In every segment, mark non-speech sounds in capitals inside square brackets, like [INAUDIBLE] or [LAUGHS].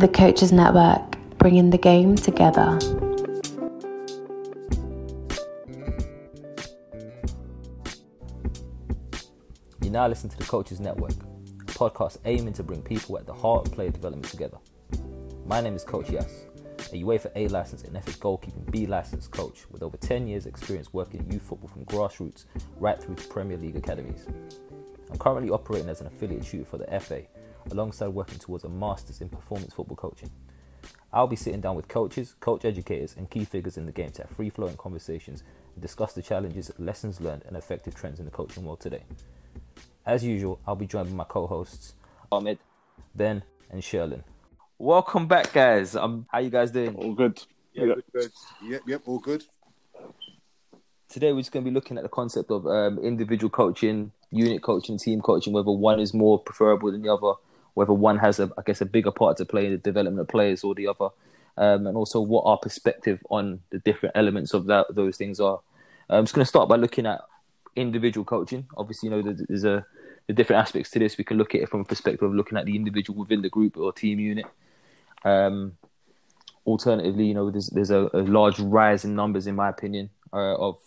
The Coaches Network, bringing the game together. You now listen to the Coaches Network, a podcast aiming to bring people at the heart of player development together. My name is Coach Yas, a UEFA A licensed and FA goalkeeping B licensed coach with over 10 years' experience working in youth football from grassroots right through to Premier League academies. I'm currently operating as an affiliate tutor for the FA alongside working towards a master's in performance football coaching. I'll be sitting down with coaches, coach educators, and key figures in the game to have free flowing conversations and discuss the challenges, lessons learned, and effective trends in the coaching world today. As usual, I'll be joined by my co hosts, Ahmed, Ben, and Sherlen. Welcome back, guys. Um, how you guys doing? All good. Yeah, good, good. Yep, yep, all good. Today, we're just going to be looking at the concept of um, individual coaching, unit coaching, team coaching, whether one is more preferable than the other, whether one has, a, I guess, a bigger part to play in the development of players or the other, um, and also what our perspective on the different elements of that those things are. I'm just going to start by looking at individual coaching. Obviously, you know, there's a the different aspects to this. We can look at it from a perspective of looking at the individual within the group or team unit. Um, alternatively, you know, there's there's a, a, large rise in numbers, in my opinion, uh, of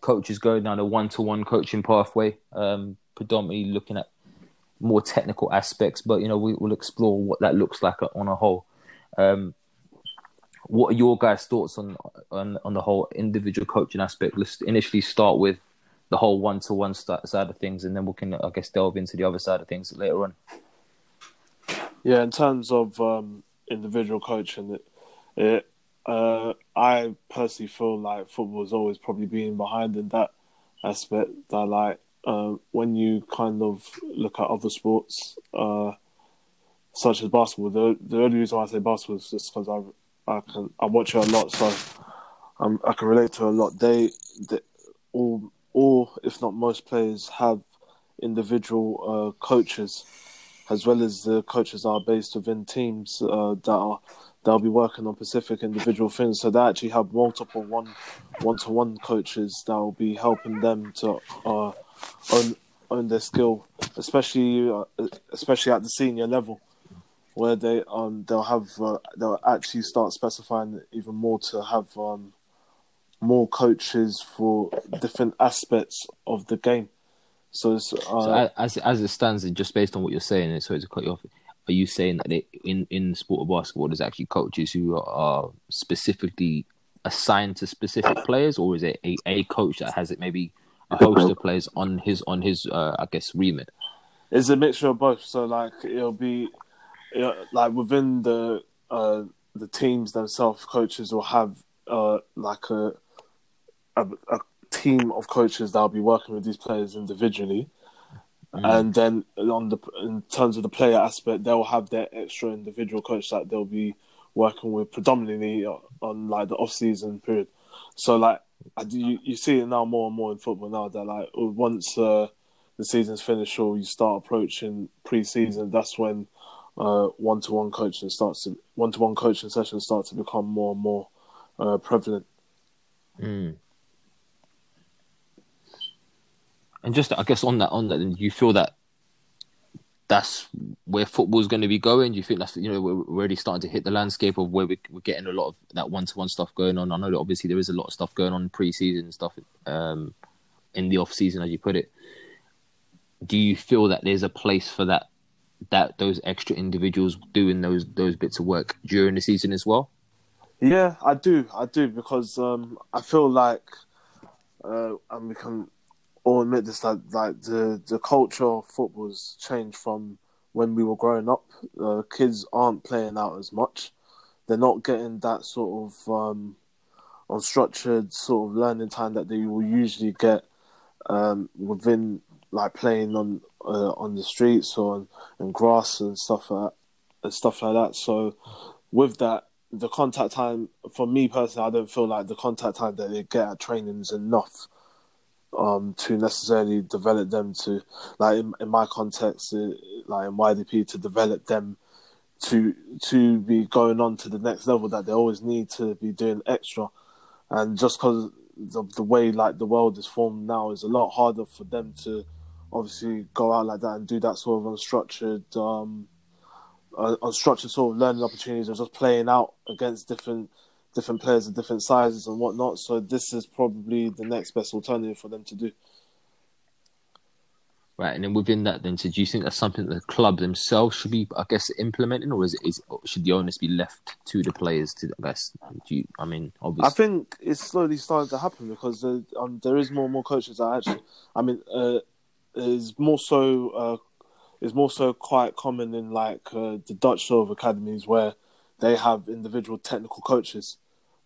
coaches going down a one-to-one coaching pathway, um, predominantly looking at more technical aspects. But you know, we will explore what that looks like on a whole. Um, what are your guys' thoughts on on on the whole individual coaching aspect? Let's initially start with the whole one-to-one side of things, and then we can, I guess, delve into the other side of things later on. Yeah, in terms of um, individual coaching, it, it uh, I personally feel like football has always probably been behind in that aspect. That like uh, when you kind of look at other sports, uh, such as basketball, the the only reason why I say basketball is just because I I can I watch it a lot, so um, I can relate to a lot. They, they all all if not most players have individual uh, coaches, as well as the coaches are based within teams uh, that are they'll be working on specific individual things. So they actually have multiple one one to one coaches that will be helping them to uh, own own their skill, especially uh, especially at the senior level, where they um they'll have uh, they'll actually start specifying even more to have um more coaches for different aspects of the game. So, uh, so as as it stands, just based on what you're saying, sorry to cut you off, are you saying that in in the sport of basketball, there's actually coaches who are specifically assigned to specific players, or is it a, a coach that has it maybe a host of players on his on his uh, I guess remit? It's a mixture of both. So like it'll be it'll, like within the uh, the teams themselves, coaches will have uh, like a, a, a team of coaches that'll be working with these players individually. Mm. And then on the in terms of the player aspect, they'll have their extra individual coach that they'll be working with predominantly on like the off season period. So like I do, you, you see it now more and more in football now that like once uh, the season's finished or you start approaching pre-season, that's when one to one coaching starts to one to one coaching sessions start to become more and more uh, prevalent. Mm. And just, I guess, on that, on that, you feel that that's where football's going to be going? Do you think that's you know we're already starting to hit the landscape of where we're, we're getting a lot of that one to one stuff going on? I know that obviously there is a lot of stuff going on pre-season and stuff um, in the off season, as you put it. Do you feel that there's a place for that that those extra individuals doing those those bits of work during the season as well? Yeah, I do. I do because um, I feel like, uh, we can all admit this that like the the culture of football's changed from when we were growing up. Uh, kids aren't playing out as much. They're not getting that sort of um, unstructured sort of learning time that they will usually get um, within like playing on uh, on the streets or on, grass and stuff like that, and stuff like that. So with that, the contact time for me personally, I don't feel like the contact time that they get at training is enough um, to necessarily develop them to like in, in my context, uh, like in YDP, to develop them to to be going on to the next level that they always need to be doing extra, and just because of the way like the world is formed now, is a lot harder for them to obviously go out like that and do that sort of unstructured. Um, uh, unstructured sort of learning opportunities or just playing out against different different players of different sizes and whatnot. So this is probably the next best alternative for them to do. Right, and then within that, then, so do you think that's something that the club themselves should be, I guess, implementing, or is it is should the onus be left to the players to, I guess? Do you, I mean, obviously, I think it's slowly starting to happen because there, um, there is more and more coaches that actually, I mean, uh, is more so uh, is more so quite common in like uh, the Dutch sort of academies where they have individual technical coaches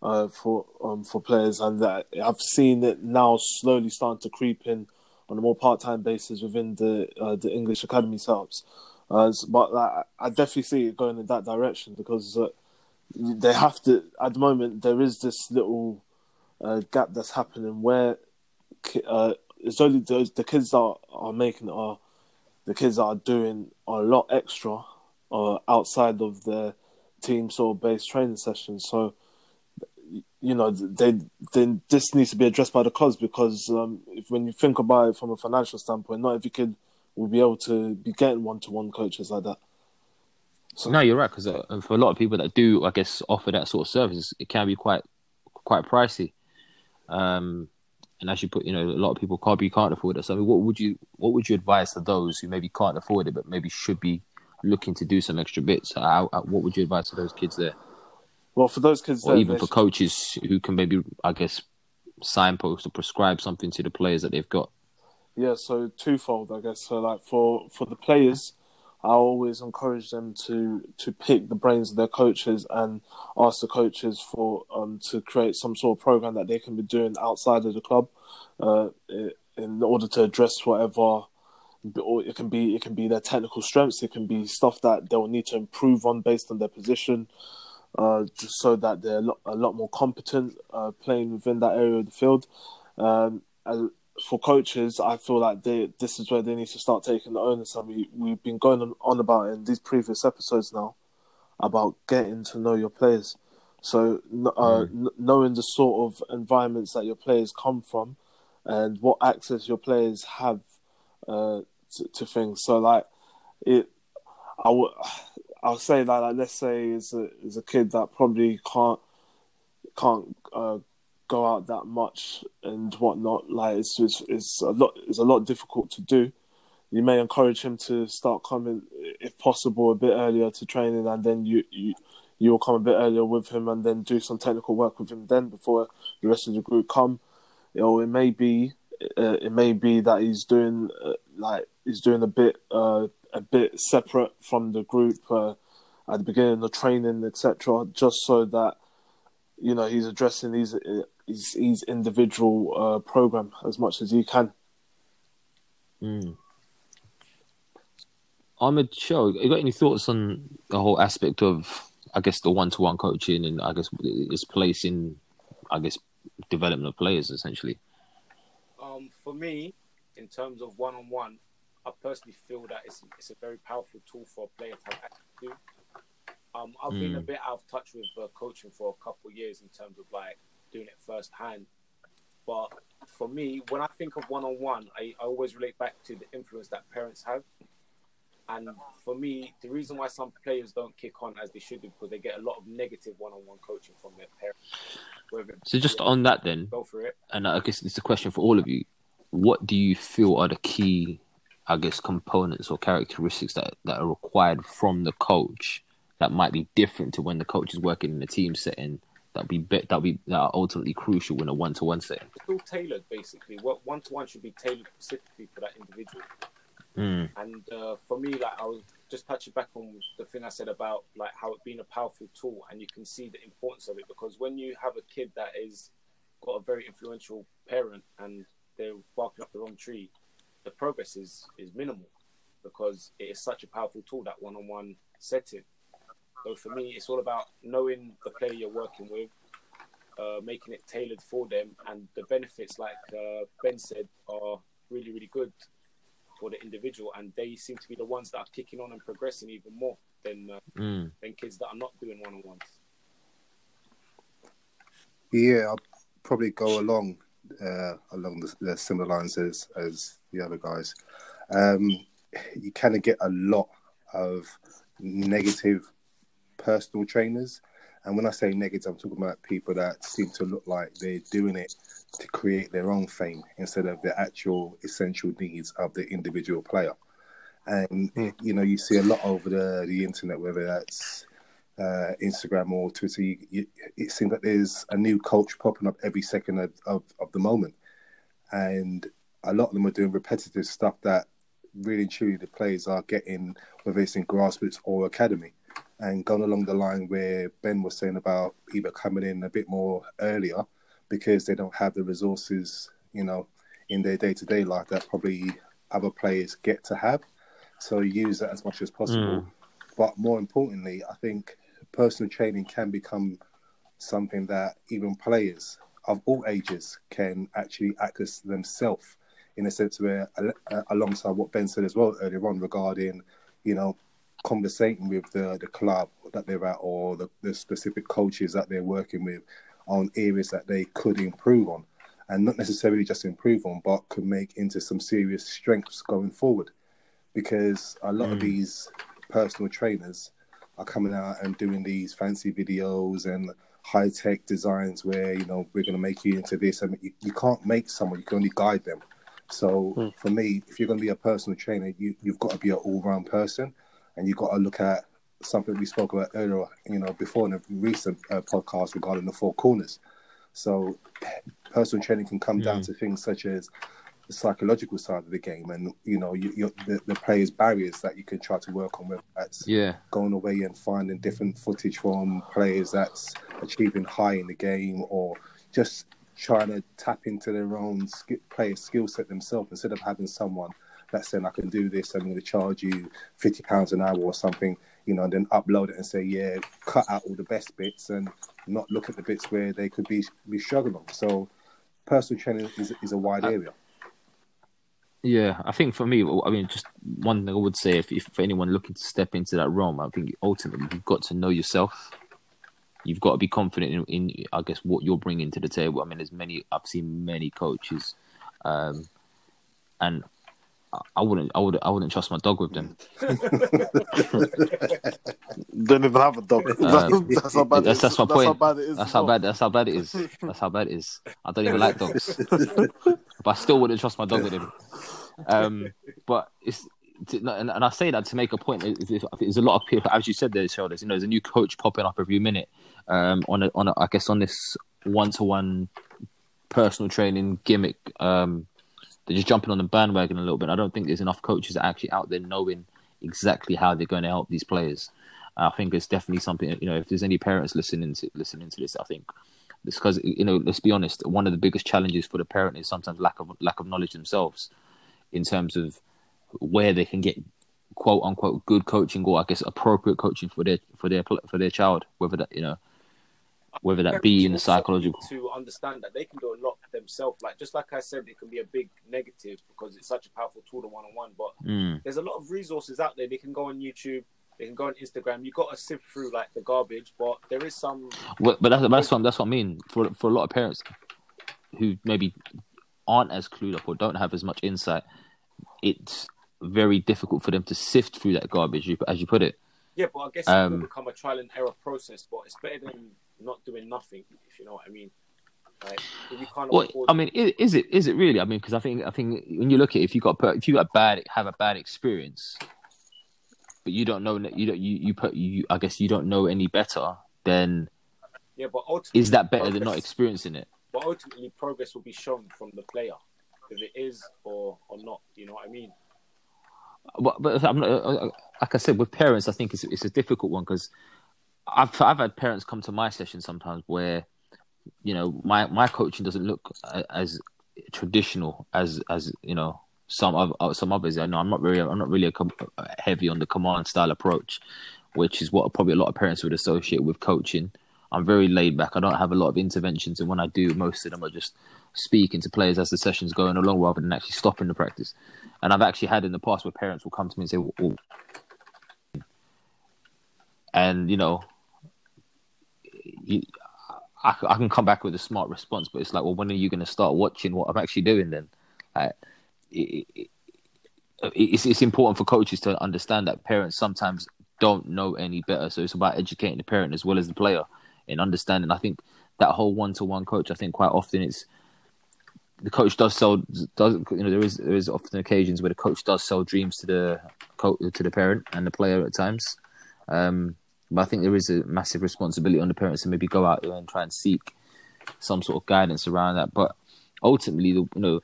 uh, for um, for players, and that I've seen it now slowly starting to creep in on a more part time basis within the uh, the English academy setups. Uh, but I definitely see it going in that direction because uh, they have to. At the moment, there is this little uh, gap that's happening where it's only the, the kids that are making it are the kids that are doing a lot extra uh, outside of their team sort of based training sessions. So, you know, they, they this needs to be addressed by the clubs because um, if, when you think about it from a financial standpoint, not every kid will be able to be getting one to one coaches like that. So, no, you're right because uh, for a lot of people that do, I guess, offer that sort of service, it can be quite quite pricey. Um, and as you put, you know, a lot of people can't be can't afford it. So, I mean, what would you what would you advise to those who maybe can't afford it but maybe should be looking to do some extra bits? How, how, what would you advise to those kids there? Well, for those kids, or there, even for coaches who can maybe, I guess, signpost or prescribe something to the players that they've got. Yeah, so twofold, I guess. So, like for for the players, I always encourage them to to pick the brains of their coaches and ask the coaches for um to create some sort of program that they can be doing outside of the club, uh, in order to address whatever. Or it can be it can be their technical strengths. It can be stuff that they'll need to improve on based on their position, uh, just so that they're a lot, a lot more competent uh, playing within that area of the field. Um, for coaches, I feel like they this is where they need to start taking the onus. And we we've been going on, on about in these previous episodes now about getting to know your players. So uh, mm. knowing the sort of environments that your players come from and what access your players have uh, to, to, things. So like it, I would I'll say that like let's say is a is a kid that probably can't can't uh, go out that much and whatnot. Like it's, it's it's a lot it's a lot difficult to do. You may encourage him to start coming, if possible, a bit earlier to training, and then you you you'll come a bit earlier with him, and then do some technical work with him then before the rest of the group come. You know, it may be uh, it may be that he's doing uh, like he's doing a bit uh, a bit separate from the group uh, at the beginning of the training, etc. Just so that you know he's addressing these his, his individual uh, program as much as he can. Mm. Ahmed Show, you got any thoughts on the whole aspect of, I guess, the one-to-one coaching and I guess its place in, I guess, development of players essentially? Um, for me, in terms of one-on-one, I personally feel that it's it's a very powerful tool for a player to have access to. Um, I've mm. been a hmm. bit out of touch with uh, coaching for a couple of years in terms of like doing it firsthand. But for me, when I think of one on one, I always relate back to the influence that parents have. And for me, the reason why some players don't kick on as they should do because they get a lot of negative one-on-one coaching from their parents. so just on that then, go for it. And I guess it's a question for all of you. What do you feel are the key, I guess, components or characteristics that, that are required from the coach that might be different to when the coach is working in a team setting that be that be that are ultimately crucial in a one to one setting. It's all tailored basically. What one to one should be tailored specifically for that individual. Mm. And uh, for me, like I was just touching back on the thing I said about like how it being a powerful tool, and you can see the importance of it because when you have a kid that is got a very influential parent and they're barking up the wrong tree, the progress is is minimal because it is such a powerful tool that one on one setting. So for me, it's all about knowing the player you're working with, uh, making it tailored for them, and the benefits, like uh, Ben said, are really really good for the individual, and they seem to be the ones that are kicking on and progressing even more than uh, mm. than kids that are not doing one on ones. Yeah, I'll probably go along uh, along the, the, similar lines as as the other guys. Um, you kind of get a lot of negative personal trainers. And when I say negative, I'm talking about people that seem to look like they're doing it to create their own fame instead of the actual essential needs of the individual player. And mm. you know, you see a lot over the the internet, whether that's uh, Instagram or Twitter. You, you, it seems like there's a new coach popping up every second of, of, of the moment, and a lot of them are doing repetitive stuff that really and truly the players are getting, whether it's in grassroots or academy and gone along the line where Ben was saying about either coming in a bit more earlier because they don't have the resources, you know, in their day to day life that probably other players get to have. So use that as much as possible. Mm. But more importantly, I think personal training can become something that even players of all ages can actually access themselves in a sense where, uh, alongside what Ben said as well earlier on regarding, you know, conversating with the, the club that they're at or the, the specific coaches that they're working with on areas that they could improve on and not necessarily just improve on, but could make into some serious strengths going forward. Because a lot mm. of these personal trainers are coming out and doing these fancy videos and high tech designs where you know we're going to make you into this. I mean, you, you can't make someone; you can only guide them. So mm. for me, if you're going to be a personal trainer, you you've got to be an all round person and you've got to look at something we spoke about earlier, you know, before in a recent uh, podcast regarding the four corners. So, personal training can come mm. down to things such as the psychological side of the game, and you know, you, the, the players' barriers that you can try to work on. Whether that's yeah, going away and finding different footage from players that's achieving high in the game, or just trying to tap into their own sk- player skill set themselves instead of having someone that's saying I can do this, I'm going to charge you fifty pounds an hour or something, you know, and then upload it and say, yeah, cut out all the best bits and not look at the bits where they could be be struggling. So, personal training is is a wide area. Yeah, I think for me, I mean, just one thing I would say, if, if for anyone looking to step into that realm, I think ultimately you've got to know yourself. You've got to be confident in, in I guess, what you're bringing to the table. I mean, there's many, I've seen many coaches, um, and I wouldn't, I would, I wouldn't trust my dog with them. [LAUGHS] Don't even have a dog. Uh, that's, how bad. That's, that's my that's point. How bad it is that's how bad. That's how bad it is. That's how bad it is. I don't even like dogs, [LAUGHS] but I still wouldn't trust my dog with him. Um, but it's. And, and I say that to make a point. There's a lot of people, as you said, there, shoulders. You know, there's a new coach popping up every minute. Um, on a, on a, I guess on this one-to-one personal training gimmick. Um, they're just jumping on the bandwagon a little bit. I don't think there's enough coaches actually out there knowing exactly how they're going to help these players. I think it's definitely something. You know, if there's any parents listening to listening to this, I think it's because you know, let's be honest. One of the biggest challenges for the parent is sometimes lack of lack of knowledge themselves, in terms of where they can get quote unquote good coaching or I guess appropriate coaching for their for their for their child. Whether that you know whether that be in the psychological to understand that they can do a lot themselves like just like i said it can be a big negative because it's such a powerful tool to one-on-one but mm. there's a lot of resources out there they can go on youtube they can go on instagram you've got to sift through like the garbage but there is some well, but that's, that's what that's what i mean for for a lot of parents who maybe aren't as clued up or don't have as much insight it's very difficult for them to sift through that garbage, as you put it. Yeah, but I guess it um, will become a trial and error process. But it's better than not doing nothing, if you know what I mean. Like, if you can't Well, I mean, is it is it really? I mean, because I think I think when you look at it, if you got if you got a bad have a bad experience, but you don't know you don't you you put you I guess you don't know any better, then yeah, but ultimately, is that better than not experiencing it? But ultimately, progress will be shown from the player if it is or or not. You know what I mean? But, but I'm not, uh, like I said, with parents, I think it's it's a difficult one because I've I've had parents come to my session sometimes where you know my my coaching doesn't look as traditional as as you know some of uh, some others. I know I'm not very I'm not really com- heavy on the command style approach, which is what probably a lot of parents would associate with coaching. I'm very laid back. I don't have a lot of interventions, and when I do, most of them are just speaking to players as the session's going along, rather than actually stopping the practice. And I've actually had in the past where parents will come to me and say, well, and you know, you, I, I can come back with a smart response, but it's like, well, when are you going to start watching what I'm actually doing then? Like, it, it, it's it's important for coaches to understand that parents sometimes don't know any better. So it's about educating the parent as well as the player in understanding. I think that whole one to one coach. I think quite often it's the coach does sell does you know there is there is often occasions where the coach does sell dreams to the co- to the parent and the player at times. Um, but I think there is a massive responsibility on the parents to maybe go out there and try and seek some sort of guidance around that. But ultimately, the, you know,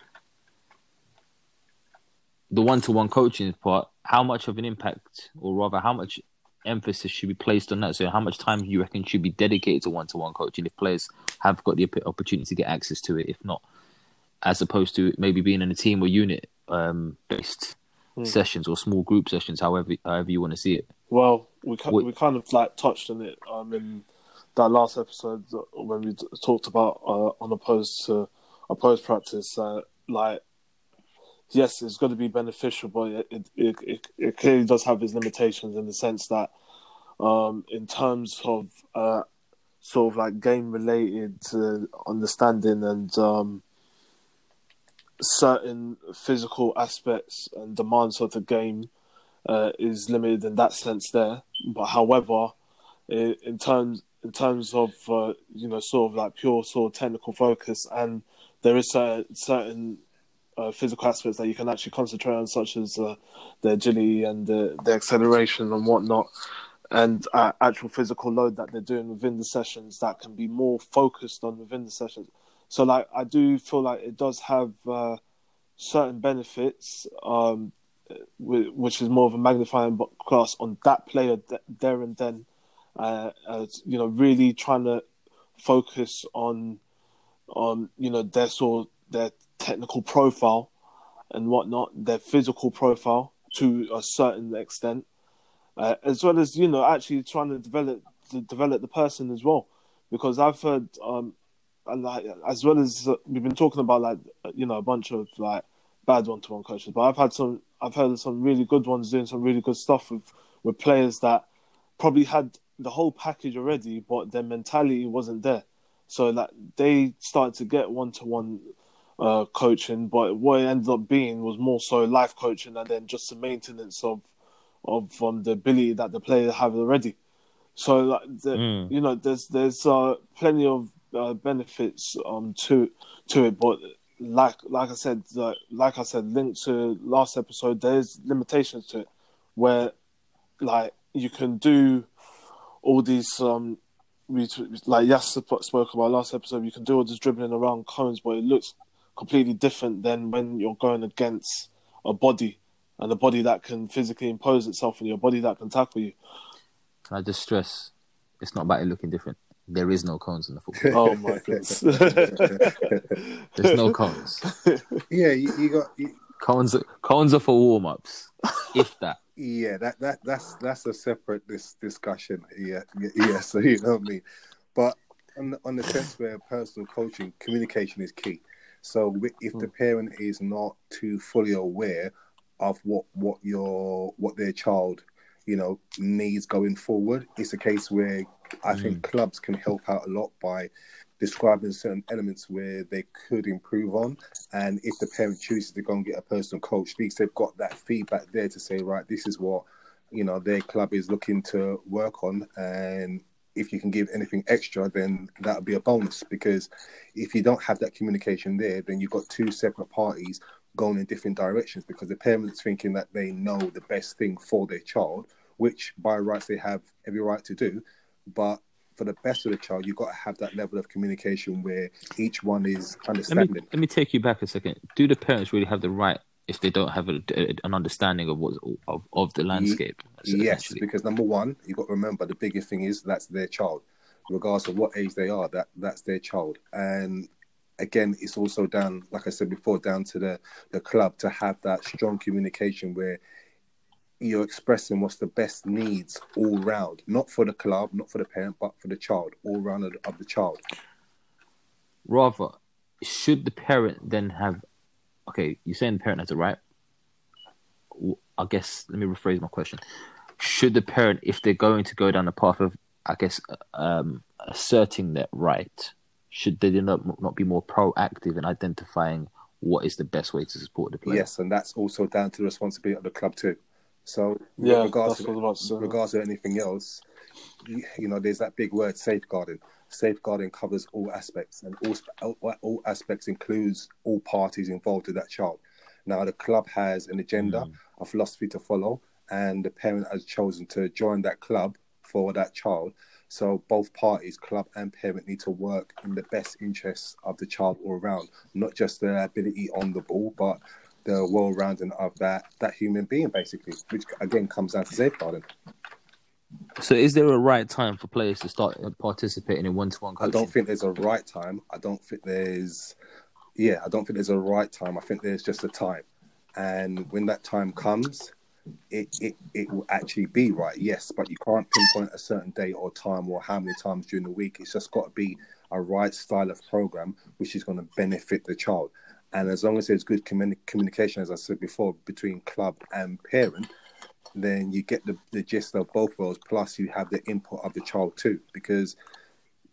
the one-to-one coaching part, how much of an impact, or rather, how much emphasis should be placed on that? So, how much time do you reckon should be dedicated to one-to-one coaching if players have got the opportunity to get access to it? If not, as opposed to maybe being in a team or unit um, based Hmm. sessions or small group sessions, however however you want to see it. Well, we we kind of like touched on it um, in that last episode when we talked about uh, unopposed to opposed practice. Uh, like, yes, it's going to be beneficial, but it, it it it it clearly does have its limitations in the sense that, um, in terms of uh, sort of like game related uh, understanding and um, certain physical aspects and demands of the game uh, is limited in that sense there. But however, in, terms in terms of uh, you know sort of like pure sort of technical focus, and there is certain, certain uh, physical aspects that you can actually concentrate on, such as uh, the agility and the, the acceleration and whatnot. And uh, actual physical load that they're doing within the sessions that can be more focused on within the sessions. So, like, I do feel like it does have uh, certain benefits, um, which is more of a magnifying glass on that player there and then. Uh, uh, you know, really trying to focus on, on you know their sort their technical profile and whatnot, their physical profile to a certain extent, uh, as well as you know actually trying to develop to develop the person as well, because I've heard um, like as well as uh, we've been talking about like you know a bunch of like bad one-to-one coaches, but I've had some I've heard of some really good ones doing some really good stuff with with players that probably had the whole package already, but their mentality wasn't there. So like they started to get one-to-one uh, coaching, but what it ended up being was more so life coaching and then just the maintenance of of um, the ability that the player have already. So like the, Mm. you know, there's there's uh, plenty of uh, benefits um to to it, but like like I said, uh, like I said, linked to last episode, there's limitations to it, where like you can do all these um we like yes spoke about last episode. You can do all this dribbling around cones, but it looks completely different than when you're going against a body and a body that can physically impose itself on you, a body that can tackle you. Can I just stress, it's not about it looking different. There is no cones in the football. [LAUGHS] Oh my goodness! [LAUGHS] There's no cones. Yeah, you, you got. You, Cones, cones are for warm ups, if that. yeah, that that that's that's a separate this discussion. Yeah, yeah, yeah. So you know what I mean. But on the, on the sense where personal coaching, communication is key. So if the hmm. parent is not too fully aware of what what your what their child you know needs going forward, it's a case where I think mm. clubs can help out a lot by describing certain elements where they could improve on. And if the parent chooses to go and get a personal coach, at least they've got that feedback there to say, right, this is what you know their club is looking to work on, and if you can give anything extra, then that would be a bonus. Because if you don't have that communication there, then you've got two separate parties going in different directions. Because the parents thinking that they know the best thing for their child, which by rights they have every right to do, but for the best of the child, you've got to have that level of communication where each one is understanding. Let me, let me take you back a second. Do the parents really have the right if they don't have a, a, an understanding of what of, of the landscape? Yes, because number one, you've got to remember the biggest thing is that's their child, regardless of what age they are. That that's their child, and again, it's also down, like I said before, down to the the club to have that strong communication where you're expressing what's the best needs all round, not for the club, not for the parent, but for the child, all round of, of the child. Rather, should the parent then have? Okay, you're saying the parent has a right. I guess let me rephrase my question. Should the parent, if they're going to go down the path of, I guess, um, asserting that right, should they not not be more proactive in identifying what is the best way to support the player? Yes, and that's also down to the responsibility of the club too. So, yeah, regardless, of, regardless of anything else, you, you, know, there's that big word safeguarding. Safeguarding covers all aspects, and all, all, all aspects includes all parties involved with that child. Now, the club has an agenda, mm. a philosophy to follow, and the parent has chosen to join that club for that child. So both parties, club and parent, need to work in the best interests of the child all around, not just their ability on the ball, but the well rounding of that that human being, basically, which again comes down to safeguarding. So, is there a right time for players to start participating in one-to-one coaching? I don't think there's a right time. I don't think there's, yeah, I don't think there's a right time. I think there's just a time, and when that time comes, it it it will actually be right. Yes, but you can't pinpoint a certain date or time or how many times during the week. It's just got to be a right style of program which is going to benefit the child. And as long as there's good communi- communication, as I said before, between club and parent, then you get the, the gist of both worlds. Plus, you have the input of the child too, because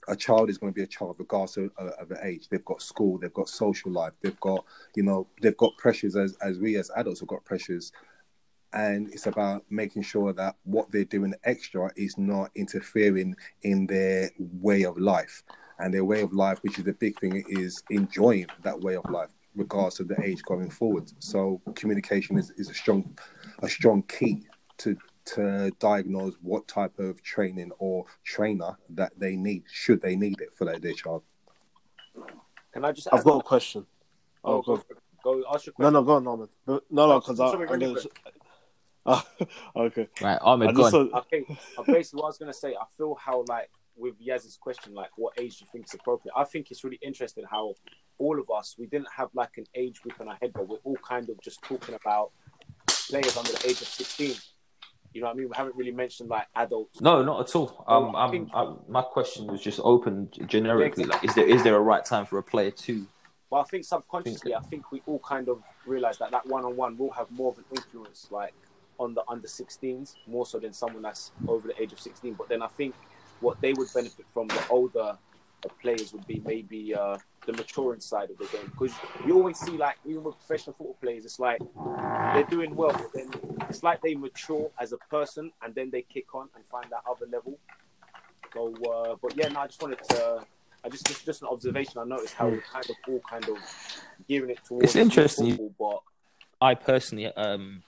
a child is going to be a child regardless of, of the age. They've got school, they've got social life, they've got you know they've got pressures as as we as adults have got pressures, and it's about making sure that what they're doing extra is not interfering in their way of life. And their way of life, which is the big thing, is enjoying that way of life regards to the age going forward. So communication is, is a strong a strong key to to diagnose what type of training or trainer that they need, should they need it for their, their child. Can I just? I've got a question. Oh, oh go, go, ask your question. No, no, go on, Norman. No, no, because I. I'm gonna... oh, [LAUGHS] okay. Right, Ahmed, go on. Okay, basically, what I was gonna say, I feel how like with Yas's question, like what age do you think is appropriate? I think it's really interesting how all of us, we didn't have like an age group in our head, but we're all kind of just talking about players under the age of 16. You know what I mean? We haven't really mentioned like adults. No, not at all. Um, I'm, think, I'm, my question was just open generically. Like, is there is there a right time for a player to? Well, I think subconsciously, think... I think we all kind of realize that that one on one will have more of an influence, like on the under 16s, more so than someone that's over the age of 16. But then I think what they would benefit from the older players would be maybe uh, the maturing side of the game because you always see like even with professional football players, it's like they're doing well, but then it's like they mature as a person and then they kick on and find that other level. So, uh, but yeah, no, I just wanted to. I just just, just an observation. I noticed how we're kind of all kind of gearing it towards. It's interesting, football, but I personally um,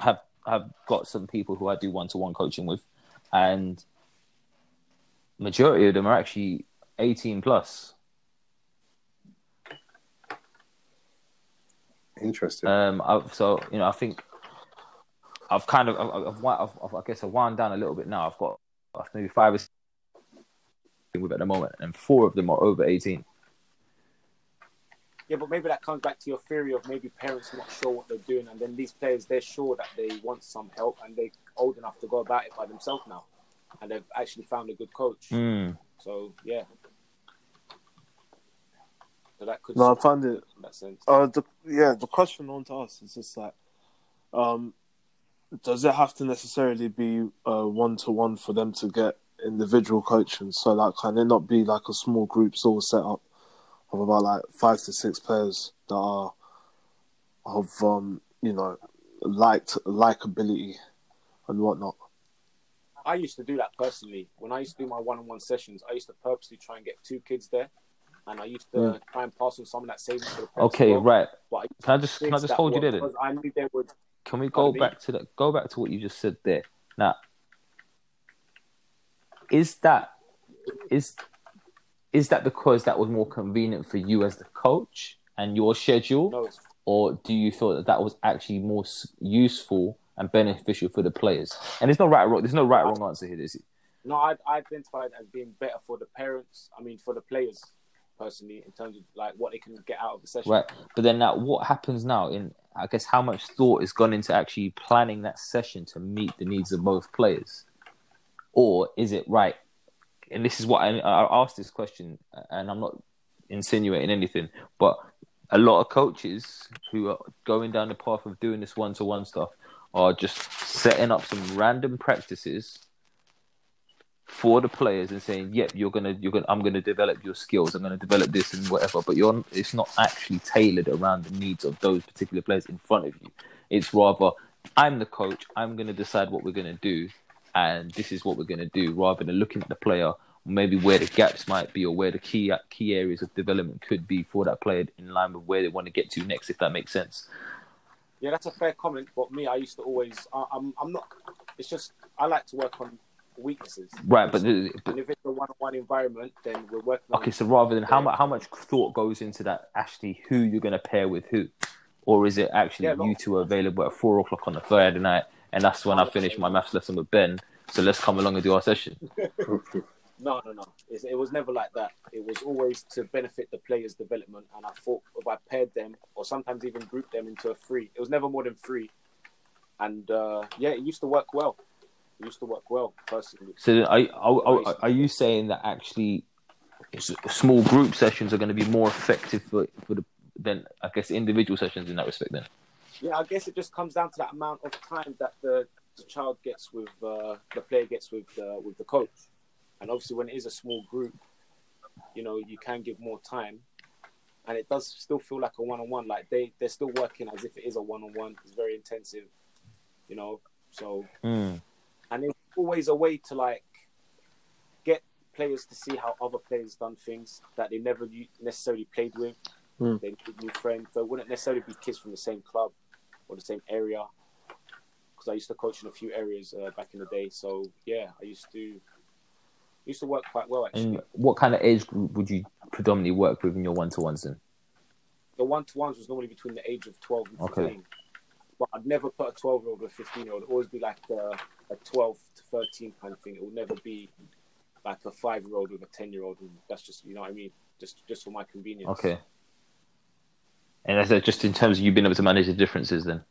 have have got some people who I do one to one coaching with, and majority of them are actually 18 plus. Interesting. Um, I've, so you know, I think I've kind of, I've, I've, I've, i guess, I've wound down a little bit now. I've got maybe five or six with at the moment, and four of them are over 18. Yeah, but maybe that comes back to your theory of maybe parents not sure what they're doing, and then these players they're sure that they want some help, and they're old enough to go about it by themselves now, and they've actually found a good coach. Mm. So yeah, so that could. No, I find it. In that sense. Uh, the, yeah, the question on to us is just like, um, does it have to necessarily be one to one for them to get individual coaching. So like, can it not be like a small groups all set up of about like five to six players that are of um you know liked likability and whatnot. I used to do that personally. When I used to do my one-on-one sessions, I used to purposely try and get two kids there, and I used to Mm. try and pass on some of that savings to the parents. Okay, well. right. I Can I just can I just hold you there? Then? I knew they would. Can we go me? back to that? Go back to what you just said there. Now, is that is is that because that was more convenient for you as the coach and your schedule, No, or do you feel that that was actually more useful and beneficial for the players? And there's no right or wrong. There's no right or wrong answer here. Is it? No, I, identified as being better for the parents. I mean, for the players personally, in terms of like what they can get out of the session. Right. But then now, what happens now? In I guess how much thought is gone into actually planning that session to meet the needs of both players, or is it right? And this is what I, I asked this question, and I'm not insinuating anything, but a lot of coaches who are going down the path of doing this one-to-one stuff are just setting up some random practices for the players and saying, "Yep, you're gonna, you're gonna, I'm gonna develop your skills. I'm gonna develop this and whatever." But you're, it's not actually tailored around the needs of those particular players in front of you. It's rather, I'm the coach. I'm gonna decide what we're gonna do, and this is what we're gonna do, rather than looking at the player, maybe where the gaps might be or where the key key areas of development could be for that player in line with where they want to get to next. If that makes sense. Yeah, that's a fair comment. But me, I used to always. I, I'm. I'm not. It's just I like to work on weaknesses. Right, but, the, but And if it's a one-on-one environment, then we're working. on Okay, so rather than how much how much thought goes into that, actually, who you're going to pair with who, or is it actually Yeah, no. you two are available at four o'clock on a Friday night, and that's when I finish my maths lesson with Ben. So let's come along and do our session. [LAUGHS] No, no, no. It's, it was never like that. It was always to benefit the players' development. And I thought if I paired them, or sometimes even grouped them into a three, it was never more than three. And uh, yeah, it used to work well. It used to work well personally. So are, are, are, are you saying that actually small group sessions are going to be more effective for, for the than I guess individual sessions in that respect? Then Yeah, I guess it just comes down to that amount of time that the, the child gets with uh, the player gets with uh, with the coach. And obviously, when it is a small group, you know you can give more time, and it does still feel like a one-on-one. Like they they're still working as if it is a one-on-one. It's very intensive, you know. So Mm. and it's always a way to like get players to see how other players done things that they never necessarily played with. Hmm. They meet new friends. So it wouldn't necessarily be kids from the same club or the same area. Because I used to coach in a few areas uh, back in the day. So yeah, I used to used to work quite well actually. and what kind of age group would you predominantly work with in your one to ones then? The one to ones was normally between the age of twelve and fifteen. Okay. But I'd never put a twelve year old or a fifteen year old. It'd always be like a, a twelve to thirteen kind of thing. It would never be like a five year old with a ten year old. and That's just you know what I mean. Just just for my convenience. Okay. And that's just in terms of you being able to manage the differences then.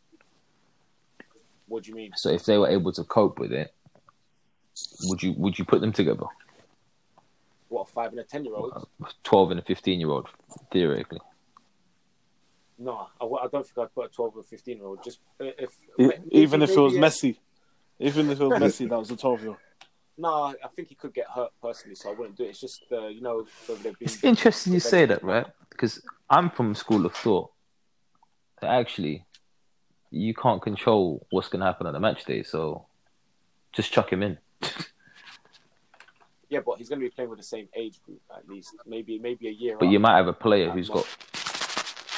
What do you mean? So if they were able to cope with it, would you would you put them together? What a five and a ten year old? Twelve and a fifteen year old, theoretically. No, I, I don't think I'd put a twelve or fifteen year old. Just uh, if E- even if it was maybe a- Messi, even if it was messy, that was a twelve year old. No, I think he could get hurt personally, so I wouldn't do it. It's just uh, you know whether It's interesting you say that, right? Because I'm from a school of thought that actually you can't control what's going to happen on the match day, so just chuck him in. [LAUGHS] Yeah, but he's going to be playing with the same age group at least. Maybe maybe a year. But you might have a player who's got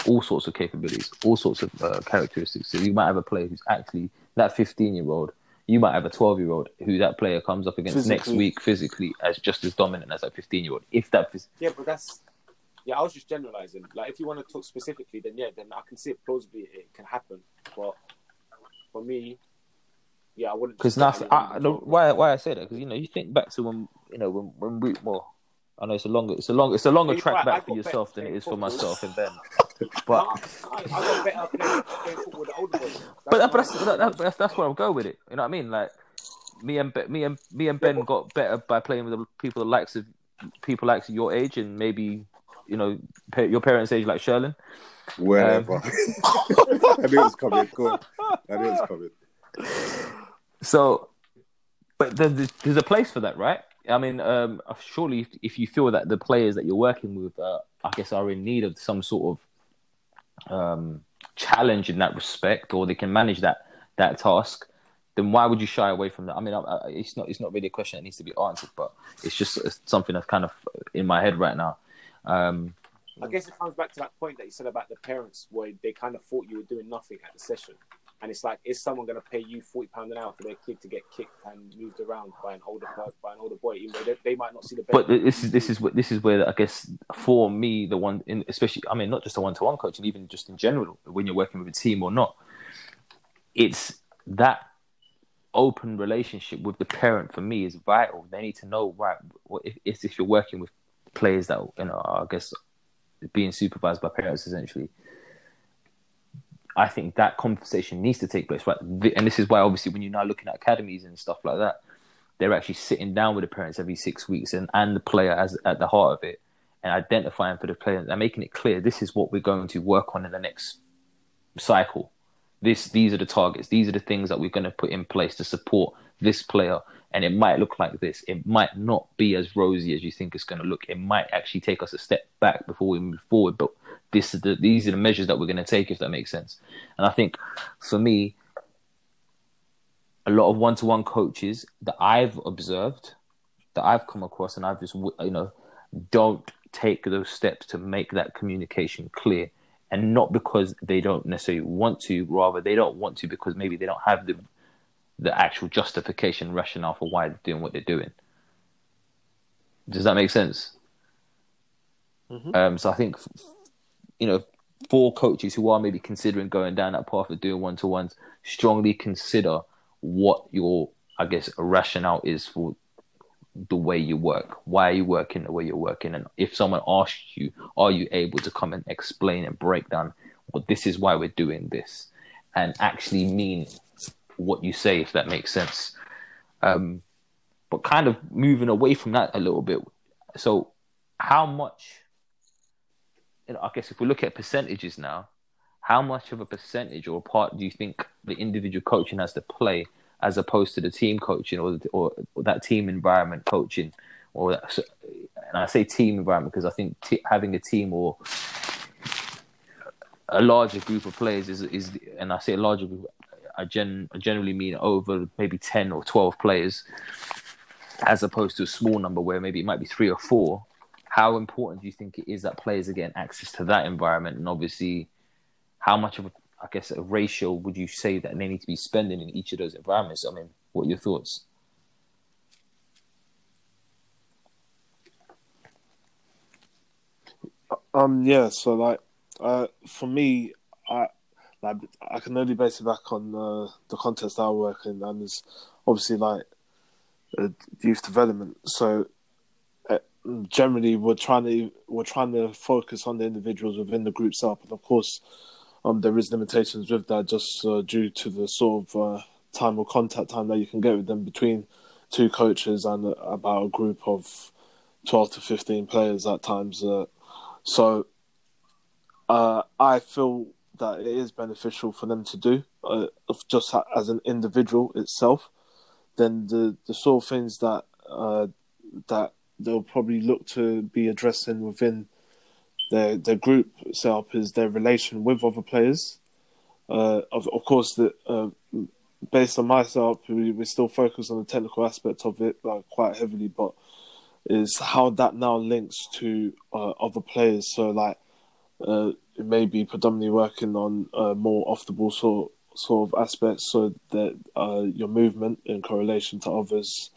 all sorts of capabilities, all sorts of uh, characteristics. So you might have a player who's actually that 15 year old. You might have a 12 year old who that player comes up against next week physically as just as dominant as that 15 year old. If that phys- Yeah, but that's yeah. I was just generalizing. Like, if you want to talk specifically, then yeah, then I can see it plausibly it can happen. But for me, yeah, I wouldn't. Because just now, I, the, why why I say that? Because you know, you think back to when you know when when we well, I know it's a longer it's a long it's a longer track right, back for yourself than it is for myself and Ben. [LAUGHS] But I, I got better playing, playing football with the older boys. but, but that's, that, that, that's that's where I'll go with it. You know what I mean? Like me and Be- me and me and Ben got better by playing with the people the likes of people like your age and maybe you know pa- your parents' age like Sherlen. Wherever. Um, I knew it was coming. Go on. I knew it was coming. [LAUGHS] So But there's, a place for that, right? I mean, um, surely if, if, you feel that the players that you're working with, uh, I guess, are in need of some sort of um, challenge in that respect, or they can manage that that task, then why would you shy away from that? I mean, I, I, it's not it's not really a question that needs to be answered, but it's just it's something that's kind of in my head right now. Um, I guess it comes back to that point that you said about the parents, where they kind of thought you were doing nothing at the session. And it's like, is someone going to pay you forty pound an hour for their kid to get kicked and moved around by an older by an older boy, even though they, they might not see the. Benefit. But this is this is this is where I guess for me the one, in, especially I mean not just a one to one coaching, even just in general when you're working with a team or not, it's that open relationship with the parent for me is vital. They need to know right if if you're working with players that you know I guess being supervised by parents essentially I think that conversation needs to take place, right? And this is why, obviously, when you're now looking at academies and stuff like that, they're actually sitting down with the parents every six weeks and, and the player as at the heart of it and identifying for the player and making it clear this is what we're going to work on in the next cycle. This these are the targets, these are the things that we're going to put in place to support this player. And it might look like this. It might not be as rosy as you think it's going to look. It might actually take us a step back before we move forward. But this is the, these are the measures that we're going to take if that makes sense. And i think for me a lot of one-to-one coaches that i've observed that i've come across and i've just you know don't take those steps to make that communication clear. And not because they don't necessarily want to rather they don't want to because maybe they don't have the the actual justification rationale for why they're doing what they're doing. Does that make sense? Mm-hmm. um, so i think you know, for coaches who are maybe considering going down that path of doing one to ones, strongly consider what your, I guess, rationale is for the way you work. Why are you working the way you're working? And if someone asks you, are you able to come and explain and break down, well, this is why we're doing this, and actually mean what you say, if that makes sense. Um, but kind of moving away from that a little bit. So, how much I guess if we look at percentages now, how much of a percentage or a part do you think the individual coaching has to play as opposed to the team coaching or or, or that team environment coaching or that, and I say team environment because I think t- having a team or a larger group of players is is and I say a larger group I gen I generally mean over maybe 10 or 12 players as opposed to a small number where maybe it might be 3 or 4 how important do you think it is that players are getting access to that environment? And obviously, how much of a, I guess, a ratio would you say that they need to be spending in each of those environments? I mean, what are your thoughts? Um. Yeah. So, like, uh, for me, I like I can only base it back on uh, the context I work in, and it's obviously like uh, youth development. So generally we're trying to we're trying to focus on the individuals within the group setup, and of course, um, there is limitations with that just uh, due to the sort of uh, time or contact time that you can get with them between two coaches and uh, about a group of twelve to fifteen players at times. Uh, so, uh, I feel that it is beneficial for them to do uh, just as an individual itself. Then the the sort of things that that they'll probably look to be addressing within their their group setup is their relation with other players. Uh, of of course, that uh, based on my setup, we, we still focus on the technical aspect of it like, quite heavily, but is how that now links to uh, other players. So like uh, it may be predominantly working on uh, more off the ball sort sort of aspects, so that uh, your movement in correlation to others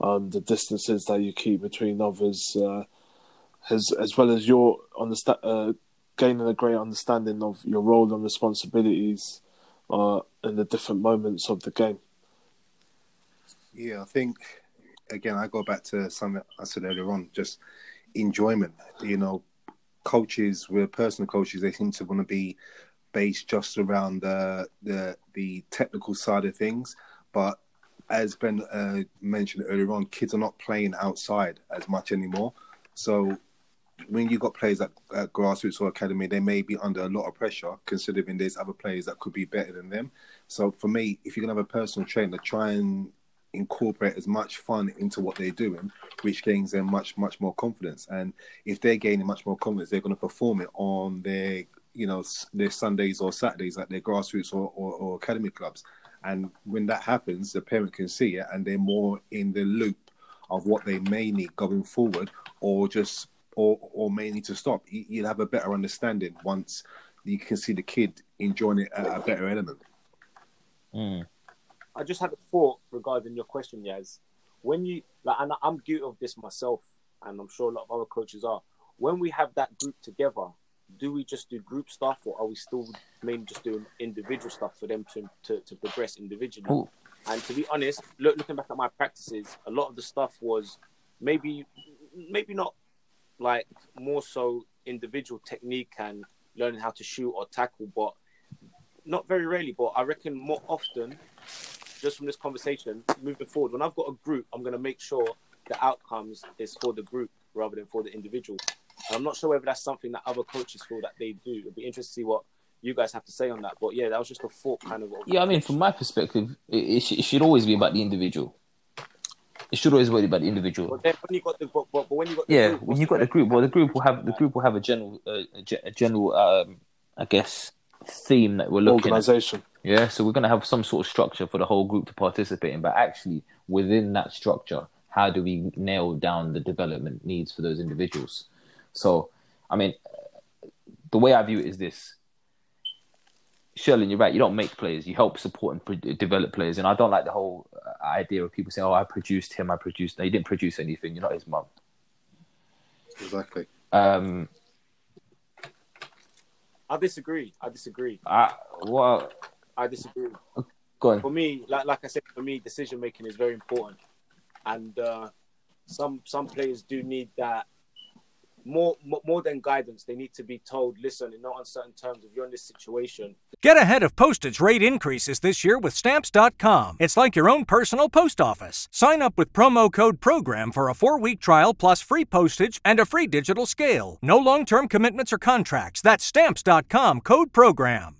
um, the distances that you keep between others, uh, as as well as your understand uh, gaining a great understanding of your role and responsibilities uh, in the different moments of the game. Yeah, I think again I go back to something I said earlier on, just enjoyment. You know, coaches, we're personal coaches. They seem to want to be based just around the the the technical side of things, but as Ben uh, mentioned earlier on, kids are not playing outside as much anymore. So when you got players at, at grassroots or academy, they may be under a lot of pressure, considering there's other players that could be better than them. So for me, if you're gonna have a personal trainer, try and incorporate as much fun into what they're doing, which gains them much much more confidence. And if they're gaining much more confidence, they're going to perform it on their you know their Sundays or Saturdays at their grassroots or, or, or academy clubs. And when that happens, the parent can see it, and they're more in the loop of what they may need going forward, or just or or may need to stop. You'll have a better understanding once you can see the kid enjoying it at a better element. Mm. I just had a thought regarding your question, Yas. When you like, and I'm guilty of this myself, and I'm sure a lot of other coaches are. When we have that group together, do we just do group stuff, or are we still mainly just doing individual stuff for them to to, to progress individually? Ooh. And to be honest, look, looking back at my practices, a lot of the stuff was maybe maybe not like more so individual technique and learning how to shoot or tackle, but not very rarely. But I reckon more often, just from this conversation, moving forward, when I've got a group, I'm going to make sure the outcomes is for the group rather than for the individual. And I'm not sure whether that's something that other coaches feel that they do. It'd be interesting to see what you guys have to say on that. But yeah, that was just a thought, kind of. Yeah, I mean, from my perspective, it, it, sh- it should always be about the individual. It should always be about the individual. But then when you got the but, but, but when you got the yeah, group, when you got the group, well, the group will have the group will have a general, uh, a, general, um, I guess, theme that we're looking at. Organization. Yeah, so we're going to have some sort of structure for the whole group to participate in, but actually within that structure, how do we nail down the development needs for those individuals? So, I mean, the way I view it is this. Sherlen, you're right. You don't make players. You help support and pro- develop players. And I don't like the whole uh, idea of people saying, "Oh, I produced him. I produced." No, you didn't produce anything. You're not his mum. Exactly. Um, I disagree. I disagree. I, well, I disagree. go on. For me, like like I said, for me, decision making is very important, and uh, some some players do need that more more than guidance. They need to be told, listen, in no uncertain terms, if you're in this situation, Get ahead of postage rate increases this year with Stamps.com. It's like your own personal post office. Sign up with promo code PROGRAM for a four week trial plus free postage and a free digital scale. No long term commitments or contracts. That's Stamps.com code PROGRAM.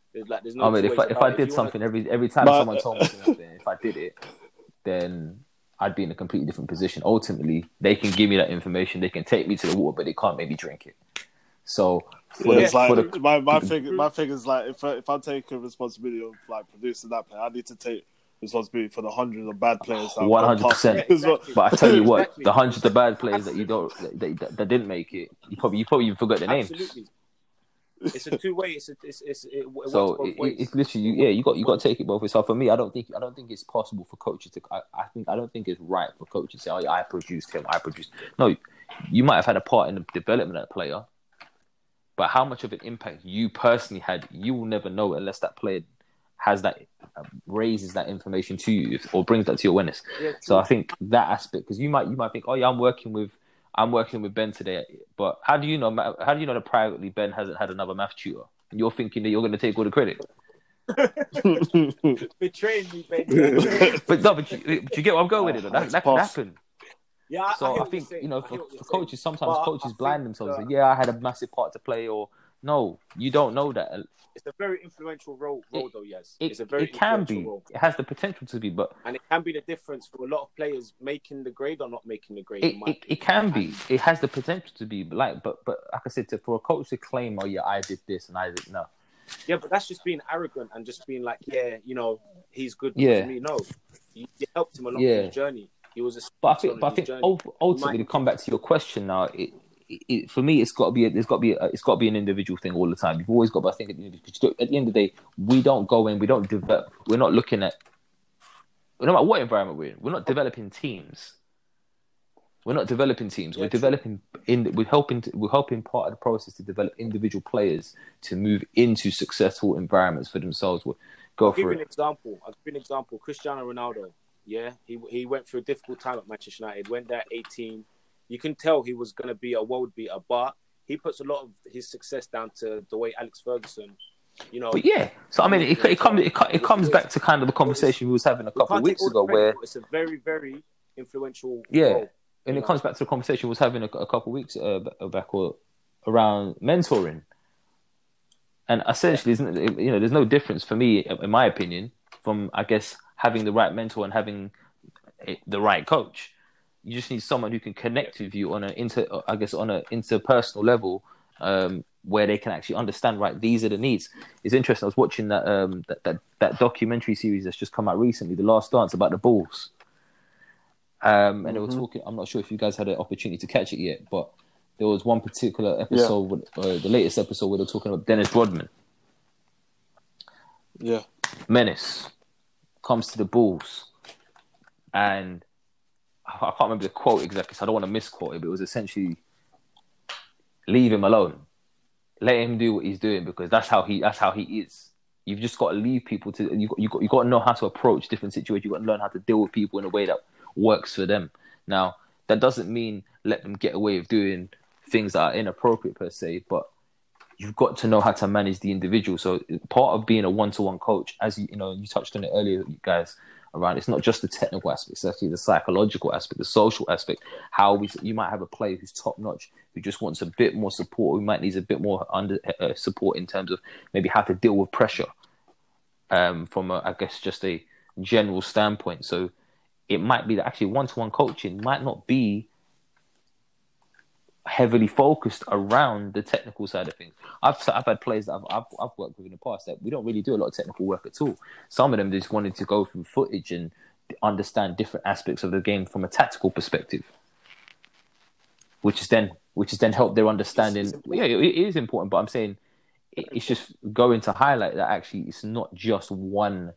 There's like there's no. I mean, if I, if I did you something wanna, every every time But- someone told me something, if I did it, then I'd be in a completely different position. Ultimately, they can give me that information, they can take me to the water, but they can't make me drink it. So for Yeah, the, it's like for the my my [LAUGHS] thing. My thing is like if I, if I'm taking responsibility of like producing that player, I need to take responsibility for the hundreds of bad players. that have one gone hundred past percent. me as well. But I tell you what, Exactly. the hundreds of bad players that you don't that, that, that didn't make it, you probably you probably even forgot their names. absolutely. It's a two way. It's a, it's it's it, it So it, it's literally you- yeah, you got you got to take it both ways. So for me, I don't think I don't think it's possible for coaches to. I, I think I don't think it's right for coaches to say, "Oh, yeah, I produced him. I produced." No, you might have had a part in the development of that player, but how much of an impact you personally had, you will never know unless that player has that uh, raises that information to you or brings that to your awareness. Yeah, So I think that aspect because you might you might think, "Oh yeah, I'm working with." I'm working with Ben today, but how do you know? How do you know that privately Ben hasn't had another math tutor? And you're thinking that you're going to take all the credit. [LAUGHS] betraying me, baby. [LAUGHS] But no, but you, but you get what I'm going with it. Though. That, that can happen. yeah, I, So I, I, think you're you know, for, for you're saying. coaches, sometimes But coaches I blind think, themselves. uh, and, yeah, I had a massive part to play, or no, you don't know that. It's a very influential role, role though. Yes, It, it's a very it can be. role. It has the potential to be, but and it can be the difference for a lot of players making the grade or not making the grade. it, it, it can be. It has the potential to be. But like, but but like I said, to, for a coach to claim, oh yeah, I did this and I did no. Yeah, but that's just being arrogant and just being like, yeah, you know, he's good Yeah. to me. No, you, you helped him along Yeah. his journey. He was a. But I think, but I think ultimately, to come back to your question now, it, it, for me, it's got to be, a, there's got to be, a, it's got to be an individual thing all the time. You've always got to think at the, at the end of the day, we don't go in, we don't develop, we're not looking at, no matter what environment we're in, we're not developing teams. We're not developing teams. Yeah, we're true. developing in. We're helping. To, we're helping part of the process to develop individual players to move into successful environments for themselves. We'll go I'll for give it. You an example. I'll give you an example. Cristiano Ronaldo. Yeah, he he went through a difficult time at Manchester United. Went there 18. You can tell he was going to be a world beater, but he puts a lot of his success down to the way Alex Ferguson you know. But yeah, so I mean, it, it comes it, it comes back to kind of the conversation we was having a couple of weeks ago, where it's a very very influential. Yeah, role, and it know? comes back to the conversation we was having a, a couple of weeks uh, back or around mentoring, and essentially, isn't it, you know, there's no difference for me, in my opinion, from I guess having the right mentor and having the right coach. You just need someone who can connect with you on an inter, I guess, on an interpersonal level. Um, where they can actually understand right these are the needs it's interesting i was watching that um that, that, that documentary series that's just come out recently the last dance about the bulls um and mm-hmm. they were mm-hmm. talking i'm not sure if you guys had an opportunity to catch it yet but there was one particular episode yeah. with, uh, the latest episode where they're talking about dennis rodman yeah menace comes to the bulls and i can't remember the quote exactly so i don't want to misquote it but it was essentially leave him alone let him do what he's doing because that's how he that's how he is. You've just got to leave people to you. You got you got to know how to approach different situations. You got to learn how to deal with people in a way that works for them. Now that doesn't mean let them get away with doing things that are inappropriate per se, but you've got to know how to manage the individual. So part of being a one-to-one coach, as you, you know, you touched on it earlier, guys, around. It's not just the technical aspect; it's actually the psychological aspect, the social aspect. How we you might have a player who's top notch, who just wants a bit more support, who might need a bit more under uh, support in terms of maybe how to deal with pressure. Um, from a, I guess just a general standpoint, so it might be that actually one-to-one coaching might not be heavily focused around the technical side of things. I've I've had players that I've, I've, I've worked with in the past that we don't really do a lot of technical work at all. Some of them just wanted to go through footage and understand different aspects of the game from a tactical perspective, which is then which is then help their understanding. Yeah, it is important, but I'm saying it's just going to highlight that actually it's not just one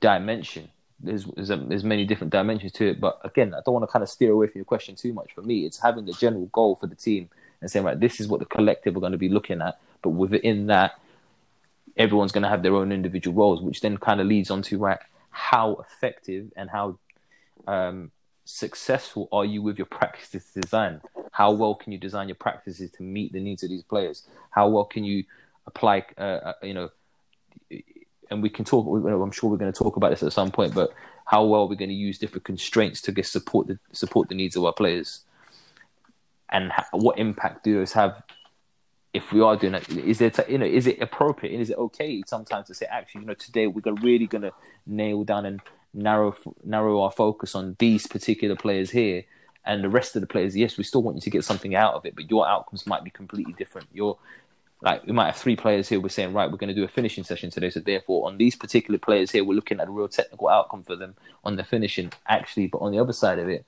dimension there's there's, a, there's, many different dimensions to it. But again, I don't want to kind of steer away from your question too much. For me, it's having the general goal for the team and saying, right, this is what the collective are going to be looking at. But within that, everyone's going to have their own individual roles, which then kind of leads on to right, how effective and how um, successful are you with your practices design? How well can you design your practices to meet the needs of these players? How well can you apply, uh, uh you know, and we can talk. I'm sure we're going to talk about this at some point, but how well we're going to use different constraints to get support the support the needs of our players, and what impact do those have if we are doing it? Is it you know is it appropriate and is it okay sometimes to say actually you know today we're really going to nail down and narrow narrow our focus on these particular players here and the rest of the players yes we still want you to get something out of it but your outcomes might be completely different your like we might have three players here. We're saying, right, we're going to do a finishing session today. So therefore, on these particular players here, we're looking at a real technical outcome for them on the finishing. Actually, but on the other side of it,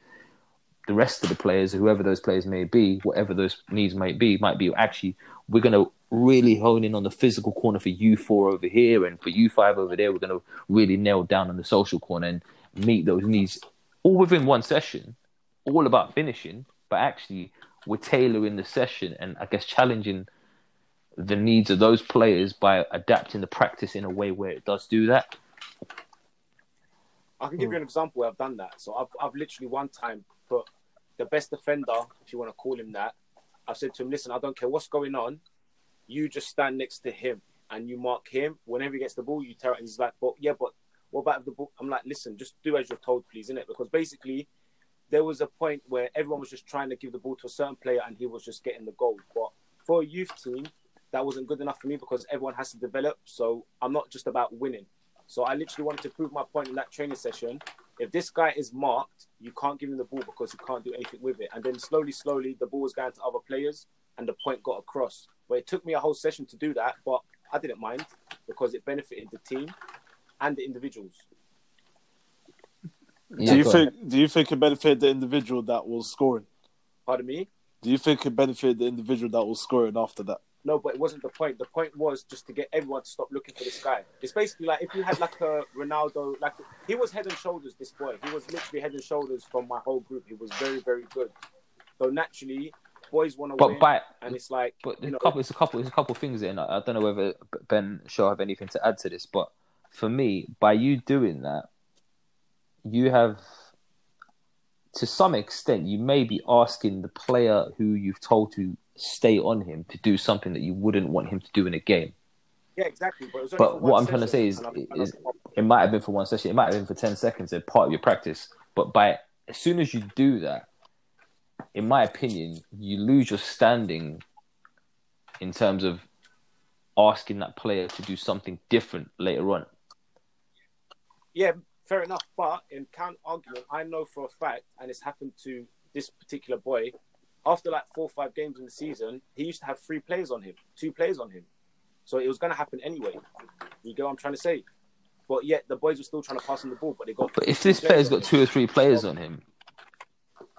the rest of the players, whoever those players may be, whatever those needs might be, might be actually we're going to really hone in on the physical corner for you four over here, and for you five over there, we're going to really nail down on the social corner and meet those needs all within one session. All about finishing, but actually we're tailoring the session and I guess challenging the needs of those players by adapting the practice in a way where it does do that. I can give you an example where I've done that. So I've, I've literally one time put the best defender, if you want to call him that, I said to him, listen, I don't care what's going on. You just stand next to him and you mark him. Whenever he gets the ball, you tear it. And he's like, but yeah, but what about the ball? I'm like, listen, just do as you're told, please, innit? Because basically, there was a point where everyone was just trying to give the ball to a certain player and he was just getting the goal. But for a youth team, that wasn't good enough for me because everyone has to develop. So I'm not just about winning. So I literally wanted to prove my point in that training session. If this guy is marked, you can't give him the ball because you can't do anything with it. And then slowly, slowly, the ball was going to other players and the point got across. But it took me a whole session to do that, but I didn't mind because it benefited the team and the individuals. do you think? Do you think it benefited the individual that was scoring? Pardon me. Do you think it benefited the individual that was scoring after that? No, but it wasn't the point. The point was just to get everyone to stop looking for this guy. It's basically like if you had like a Ronaldo, like he was head and shoulders. This boy, he was literally head and shoulders from my whole group. He was very, very good. So naturally, boys want to But win, by- and it's like But you know, a couple, it's a couple, it's a couple things in. I I don't know whether Ben Shaw have anything to add to this, but for me, by you doing that, you have, to some extent, you may be asking the player who you've told to stay on him to do something that you wouldn't want him to do in a game. yeah, exactly. But, it was only But what I'm trying to say is, session, and I- is it might have been for one session, it might have been for ten seconds, and part of your practice. But by as soon as you do that, in my opinion, you lose your standing in terms of asking that player to do something different later on. Yeah, fair enough. But in count argument, I know for a fact, and it's happened to this particular boy. After like four or five games in the season, he used to have three players on him, two players on him. So it was going to happen anyway. You get what I'm trying to say? But yet the boys were still trying to pass him the ball, but they got. But if this player's got two or three players on him,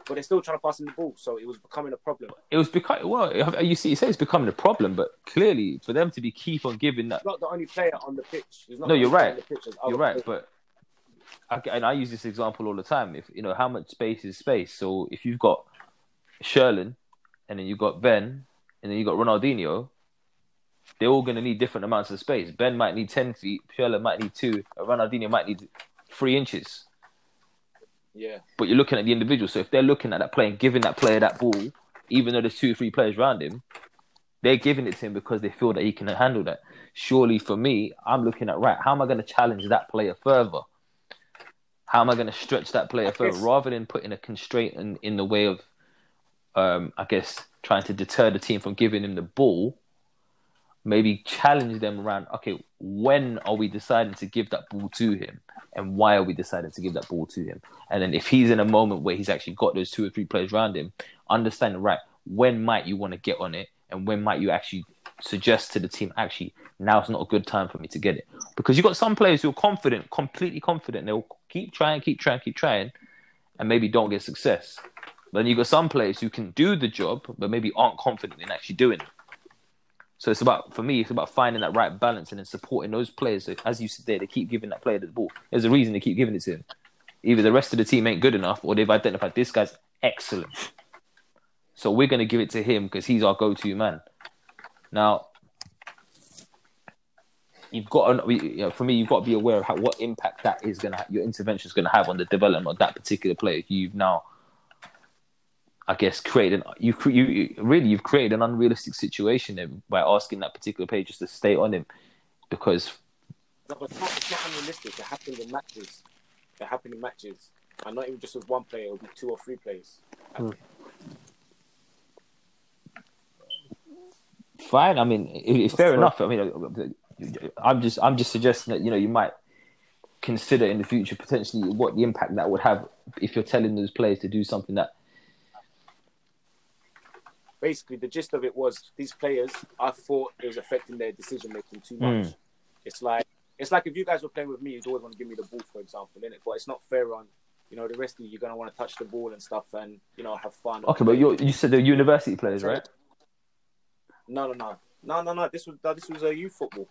but they're still trying to pass him the ball, so it was becoming a problem. it was becoming well. You see, you say it's becoming a problem, but clearly for them to be keep on giving that He's not the only player on the pitch. He's not No, you're right. the pitch, You're right, players. but I, and I use this example all the time. If you know how much space is space, so if you've got Sherlen, and then you've got Ben, and then you've got Ronaldinho, they're all going to need different amounts of space. Ben might need ten feet, Sherlen might need two, Ronaldinho might need three inches. yeah, But you're looking at the individual. So if they're looking at that player and giving that player that ball, even though there's two or three players around him, they're giving it to him because they feel that he can handle that. Surely for me, I'm looking at right, how am I going to challenge that player further? How am I going to stretch that player further rather than putting a constraint in, in the way of, um, I guess, trying to deter the team from giving him the ball? Maybe challenge them around, okay, when are we deciding to give that ball to him? And why are we deciding to give that ball to him? And then if he's in a moment where he's actually got those two or three players around him, understand, right, when might you want to get on it? And when might you actually suggest to the team, actually, now's not a good time for me to get it? Because you've got some players who are confident, completely confident. They'll keep trying, keep trying, keep trying, and maybe don't get success. Then you've got some players who can do the job, but maybe aren't confident in actually doing it. So it's about, for me, it's about finding that right balance and then supporting those players. So as you said there, they keep giving that player the ball. There's a reason they keep giving it to him. Either the rest of the team ain't good enough, or they've identified this guy's excellent. So we're going to give it to him because he's our go-to man. Now, you've got to, you know, for me, you've got to be aware of how, what impact that is going to, your intervention is going to have on the development of that particular player. You've now, I guess, created you, you really you've created an unrealistic situation there by asking that particular player just to stay on him because No, but it's not, it's not unrealistic. It happened in matches. It happened in matches. And not even just with one player, it'll be two or three players. Hmm. fine. I mean, it, it's fair enough. I mean, uh, I'm just I'm just suggesting that you know you might consider in the future potentially what the impact that would have if you're telling those players to do something that Basically, the gist of it was these players, I thought it was affecting their decision making too much. Mm. It's like it's like if you guys were playing with me, you'd always want to give me the ball, for example, in it. But it's not fair on you know the rest of you. You're gonna want to touch the ball and stuff, and you know have fun. okay, but you you said they're university players, right? No, no, no, no, no, no. This was this was a youth football.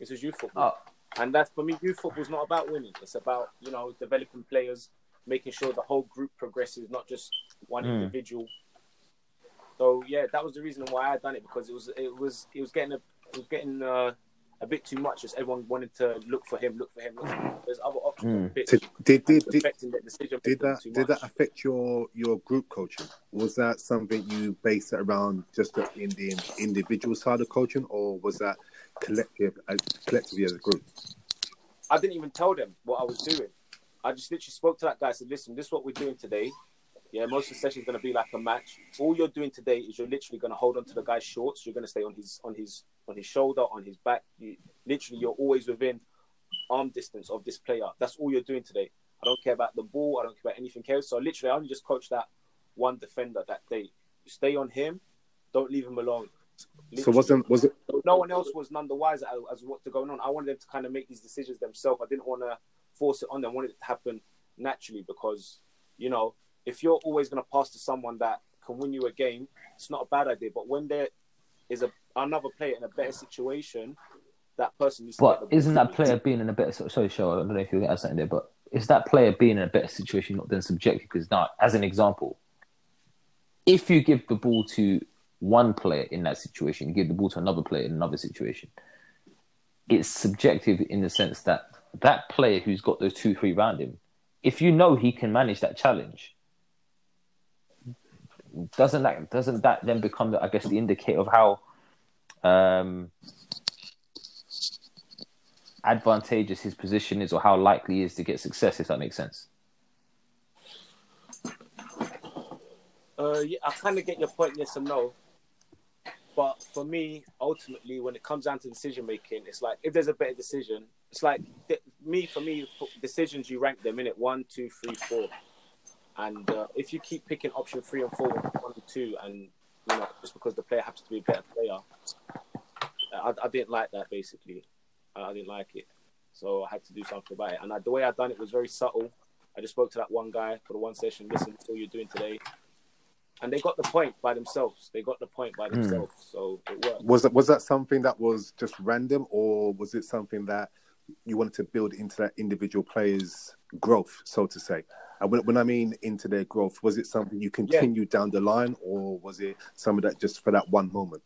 This was youth football, and that's for me. Youth football is not about winning. It's about you know developing players, making sure the whole group progresses, not just one Mm. individual. So yeah, that was the reason why I done it because it was it was it was getting a it was getting uh, a bit too much. Just everyone wanted to look for him, look for him. Look for him. There's other options on the pitch. Did did did, It's did, decision did that too did much. that affect your your group coaching? Was that something you based it around just the, in the individual side of coaching, or was that collective as collectively as a group? I didn't even tell them what I was doing. I just literally spoke to that guy. I said, "Listen, this is what we're doing today. Yeah, most of the session is going to be like a match. All you're doing today is you're literally going to hold on to the guy's shorts. You're going to stay on his on his on his shoulder, on his back. You, literally, you're always within arm distance of this player. That's all you're doing today. I don't care about the ball. I don't care about anything else. So literally, I only just coached that one defender that day. You stay on him. Don't leave him alone. So wasn't was it no one else was none the wiser as, as what's going on. I wanted them to kind of make these decisions themselves. I didn't want to force it on them. I wanted it to happen naturally because you know if you're always going to pass to someone that can win you a game, it's not a bad idea. But when there is a another player in a better situation, that person needs. But isn't that player being in a better? Sorry, show. I don't know if you're getting something there, but is that player being in a better situation not than subjective? Because now, as an example, if you give the ball to one player in that situation, give the ball to another player in another situation, it's subjective in the sense that that player who's got those two, three around him, if you know he can manage that challenge, doesn't that doesn't that then become, I guess, the indicator of how um, advantageous his position is, or how likely he is to get success? If that makes sense. Uh, yeah, I kind of get your point, yes and no. But for me, ultimately, when it comes down to decision making, it's like if there's a better decision, it's like th- me for me decisions you rank them in it one, two, three, four, and uh, if you keep picking option three and four, one and two, and you know just because the player happens to be a better player, I, I didn't like that basically. I, I, didn't like it, so I had to do something about it. And I, the way I done it was very subtle. I just spoke to that one guy for the one session. Listen, that's all you're doing today and they got the point by themselves. They got the point by hmm. themselves, mm. so it worked. Was that was that something that was just random, or was it something that you wanted to build into that individual player's growth, so to say? And when, when I mean into their growth, was it something you continued yeah. down the line, or was it something that just for that one moment?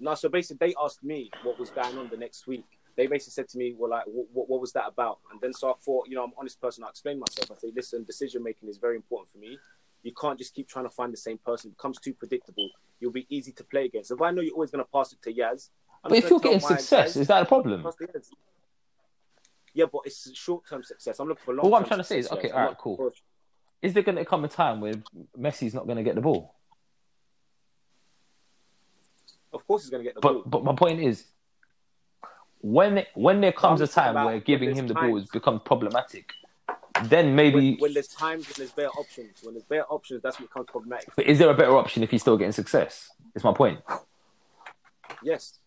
No, so basically, they asked me what was going on the next week. They basically said to me, "Well, like, what, what was that about?" And then so I thought, you know, I'm an honest person. I explained myself. I say, "Listen, decision making is very important for me." You can't just keep trying to find the same person. It becomes too predictable. You'll be easy to play against. If I know you're always going to pass it to Yas, I'm but if you're getting success, guys, is that a problem? Yeah, but it's short-term success. I'm looking for long. But what I'm trying to say is, okay, all right, cool. For... Is there going to come a time where Messi's not going to get the ball? Of course, he's going to get the but, ball. But my point is, when when there comes a time where giving him the ball has become problematic, then maybe when, when, there's times when there's better options. When there's better options, that's what becomes problematic. But is there a better option if he's still getting success? Is my point. Yes,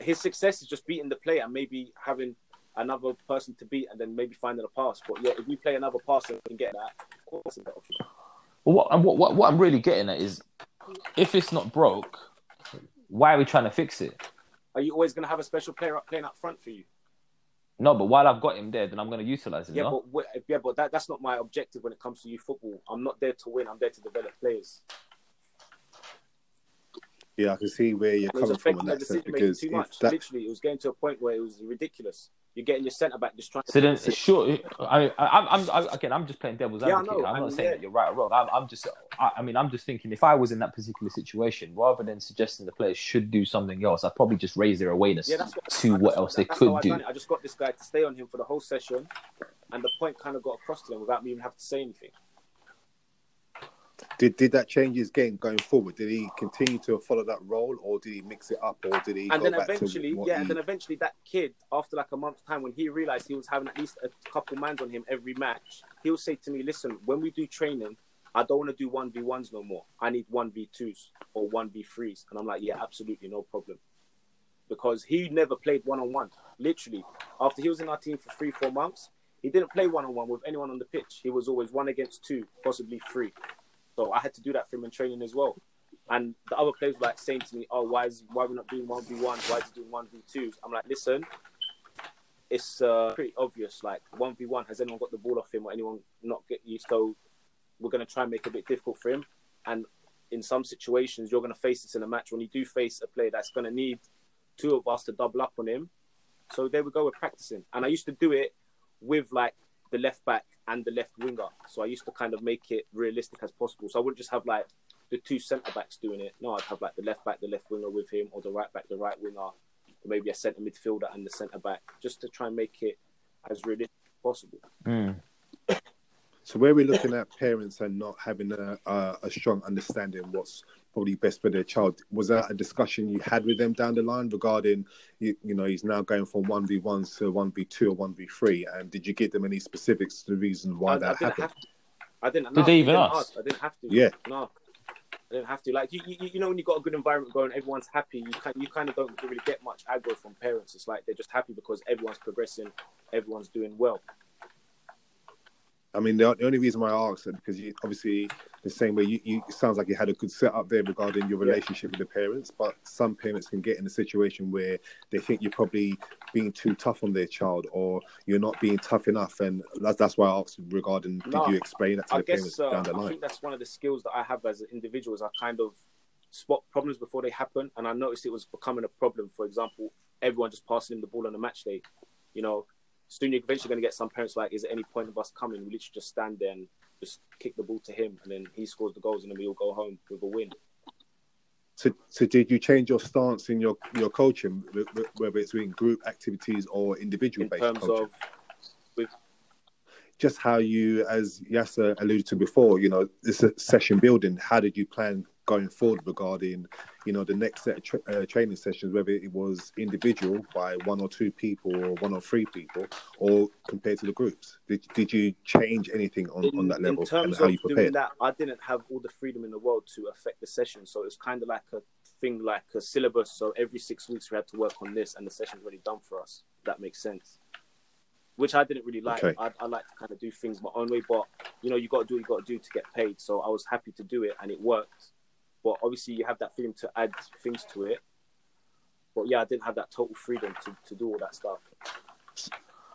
his success is just beating the player and maybe having another person to beat, and then maybe finding a pass. But yeah, if we play another pass and can get that, of course, it's a better option. Well, what, what, what, what I'm really getting at is, if it's not broke, why are we trying to fix it? Are you always going to have a special player up playing up front for you? No, but while I've got him there, then I'm going to utilize him. Yeah, no? but yeah, but that, that's not my objective when it comes to youth football. I'm not there to win. I'm there to develop players. Yeah, I can see where you're coming from in that sense because too much. That... literally, it was getting to a point where it was ridiculous. You're getting your centre back just trying. So then, sure. I, I, I'm, I'm, again, I'm just playing devil's advocate. Yeah, I'm not saying yeah. that you're right or wrong. I'm, I'm just, I, I, mean, I'm just thinking if I was in that particular situation, rather than suggesting the players should do something else, I'd probably just raise their awareness yeah, what, to what else they could do. I just got this guy to stay on him for the whole session, and the point kind of got across to them without me even having to say anything. Did did that change his game going forward? Did he continue to follow that role, or did he mix it up, or did he? And then eventually, yeah, he... and then eventually that kid, after like a month's time, when he realized he was having at least a couple mans on him every match, he'll say to me, "Listen, when we do training, I don't want to do one v ones no more. I need one v twos or one v threes." And I'm like, "Yeah, absolutely, no problem." Because he never played one on one. Literally, after he was in our team for three, four months, he didn't play one on one with anyone on the pitch. He was always one against two, possibly three. So I had to do that for him in training as well. And the other players were like saying to me, "Oh, why is why are we not doing one v one? Why is he doing one v 2s I'm like, "Listen, it's uh, pretty obvious. Like one v one, has anyone got the ball off him or anyone not get you? So we're going to try and make it a bit difficult for him. And in some situations, you're going to face this in a match when you do face a player that's going to need two of us to double up on him. So there we go. We're practicing, and I used to do it with like the left back and the left winger. So I used to kind of make it realistic as possible. So I wouldn't just have like the two centre backs doing it. No, I'd have like the left back, the left winger with him, or the right back, the right winger, or maybe a centre midfielder and the centre back, just to try and make it as realistic as possible. Mm. So where we're looking at parents and not having a, a, a strong understanding what's probably best for their child. Was that a discussion you had with them down the line regarding, you, you know, he's now going from one v one to one v two or one v three? And did you give them any specifics to the reason why I, that I happened? I didn't. Did no, they even ask? ask? I didn't have to. Yeah. No. I didn't have to. Like you, you, you know, when you got a good environment going, everyone's happy. You kind, you kind of don't really get much aggro from parents. It's like they're just happy because everyone's progressing, everyone's doing well. I mean, the, the only reason why I asked it because you obviously the same way you, you it sounds like you had a good setup there regarding your relationship with the parents, but some parents can get in a situation where they think you're probably being too tough on their child or you're not being tough enough, and that's that's why I asked regarding. Did No, you explain that to I the guess parents uh, down the line? I think that's one of the skills that I have as an individual. Is I kind of spot problems before they happen, and I noticed it was becoming a problem. For example, everyone just passing him the ball on a match day. You know, soon you're eventually going to get some parents like, "Is there any point of us coming? We literally just stand there and just kick the ball to him, and then he scores the goals, and then we all go home with a win." So, so did you change your stance in your your coaching, wh- wh- whether it's in group activities or individual In based terms coaching? of with just how you, as Yasser alluded to before, you know, this is session building. How did you plan going forward regarding, you know, the next set of tra- uh, training sessions, whether it was individual by one or two people or one or three people, or compared to the groups? Did did you change anything on, on that level in terms and how of you doing that, I didn't have all the freedom in the world to affect the session. So it's kind of like a thing, like a syllabus. So every six weeks we had to work on this, and the session's already done for us. That makes sense. Which I didn't really like. Okay. I, I like to kind of do things my own way, but you know, you got to do what you got to do to get paid. So I was happy to do it, and it worked. But obviously, you have that freedom to add things to it. But yeah, I didn't have that total freedom to, to do all that stuff.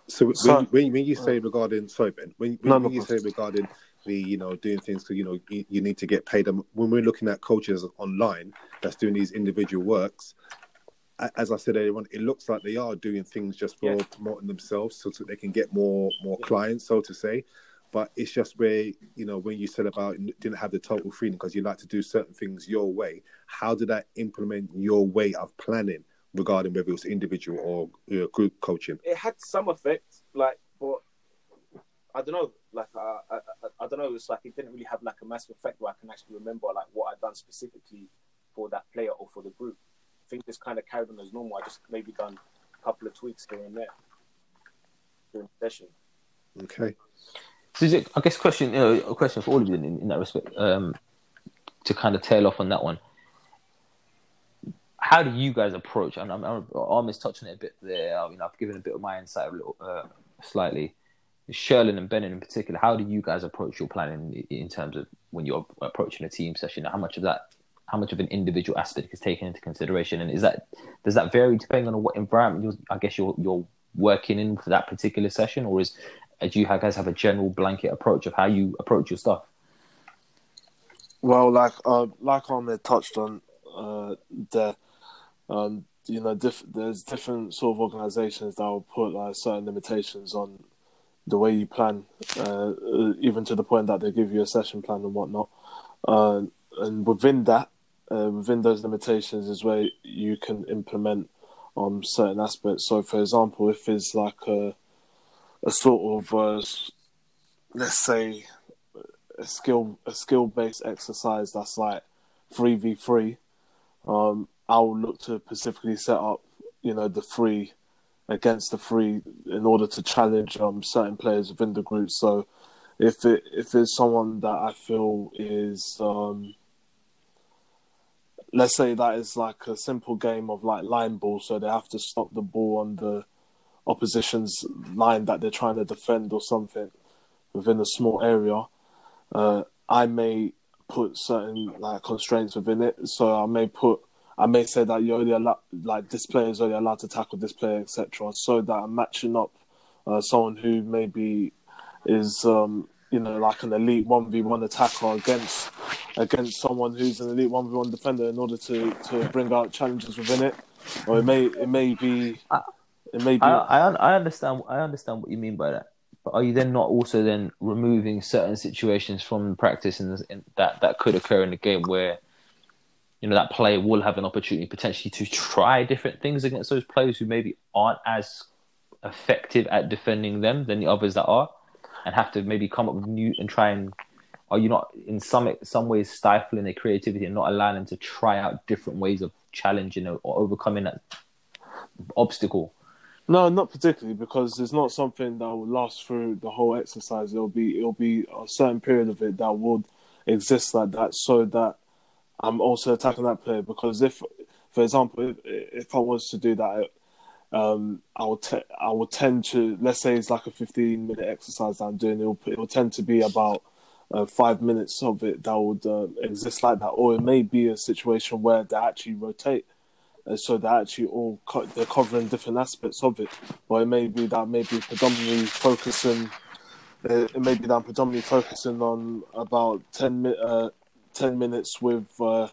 So, So- when, when, when you say mm. regarding, sorry Ben, when, when, No, no when you say regarding the, you know, doing things because you know you, you need to get paid. And when we're looking at coaches online that's doing these individual works, as I said earlier on, it looks like they are doing things just for Yeah. promoting themselves so that they can get more more clients, so to say. But it's just where you know when you said about you didn't have the total freedom because you like to do certain things your way. How did that implement your way of planning regarding whether it was individual or uh, group coaching? it had some effect, like, but I don't know, like, uh, I, I, I don't know. It's like it didn't really have like a massive effect where I can actually remember like what I'd done specifically for that player or for the group. I think just kind of carried on as normal. I just maybe done a couple of tweaks here and there during the session. Okay. So is it, I guess question you know, a question for all of you in, in that respect um, to kind of tail off on that one. How do you guys approach? And I'm, I'm almost touching it a bit there. I mean, I've given a bit of my insight a little, uh, slightly. Sherlen and Bennett in particular, how do you guys approach your planning in in terms of when you're approaching a team session? How much of that, how much of an individual aspect is taken into consideration, and is that does that vary depending on what environment you're, I guess you're you're working in for that particular session, or is do you guys have a general blanket approach of how you approach your stuff? Well, like uh, like Ahmed touched on uh, um, you know, diff- there's different sort of organisations that will put like certain limitations on the way you plan, uh, even to the point that they give you a session plan and whatnot. Uh, and within that, uh, within those limitations, is where you can implement um certain aspects. So, for example, if it's like a a sort of uh, let's say a skill a skill based exercise that's like three v three, um, I'll look to specifically set up, you know, the three against the three in order to challenge um certain players within the group. So if it if it's someone that I feel is um let's say that is like a simple game of like line ball, so they have to stop the ball on the opposition's line that they're trying to defend or something within a small area. Uh, I may put certain like constraints within it. So I may put, I may say that you're only allowed, like this player is only allowed to tackle this player, etc. So that I'm matching up uh, someone who maybe is, um, you know, like an elite one v one attacker against against someone who's an elite one v one defender in order to to bring out challenges within it. Or it may it may be it may be I, I I understand I understand what you mean by that. But are you then not also then removing certain situations from practice in, in that that could occur in the game where you know that player will have an opportunity potentially to try different things against those players who maybe aren't as effective at defending them than the others that are, and have to maybe come up with new and try and are you not in some some ways stifling their creativity and not allowing them to try out different ways of challenging or, or overcoming that obstacle? No, not particularly because it's not something that will last through the whole exercise. It'll be it'll be a certain period of it that would exist like that, so that I'm also attacking that player. Because if, for example, if, if I was to do that, um, I will te- I will tend to let's say it's like a fifteen minute exercise that I'm doing. It will it will tend to be about uh, five minutes of it that would uh, exist like that, or it may be a situation where they actually rotate, so they're actually all co- they're covering different aspects of it. Or it may be that maybe predominantly focusing. Uh, it may be that predominantly focusing on about 10, mi- uh, 10 minutes with uh,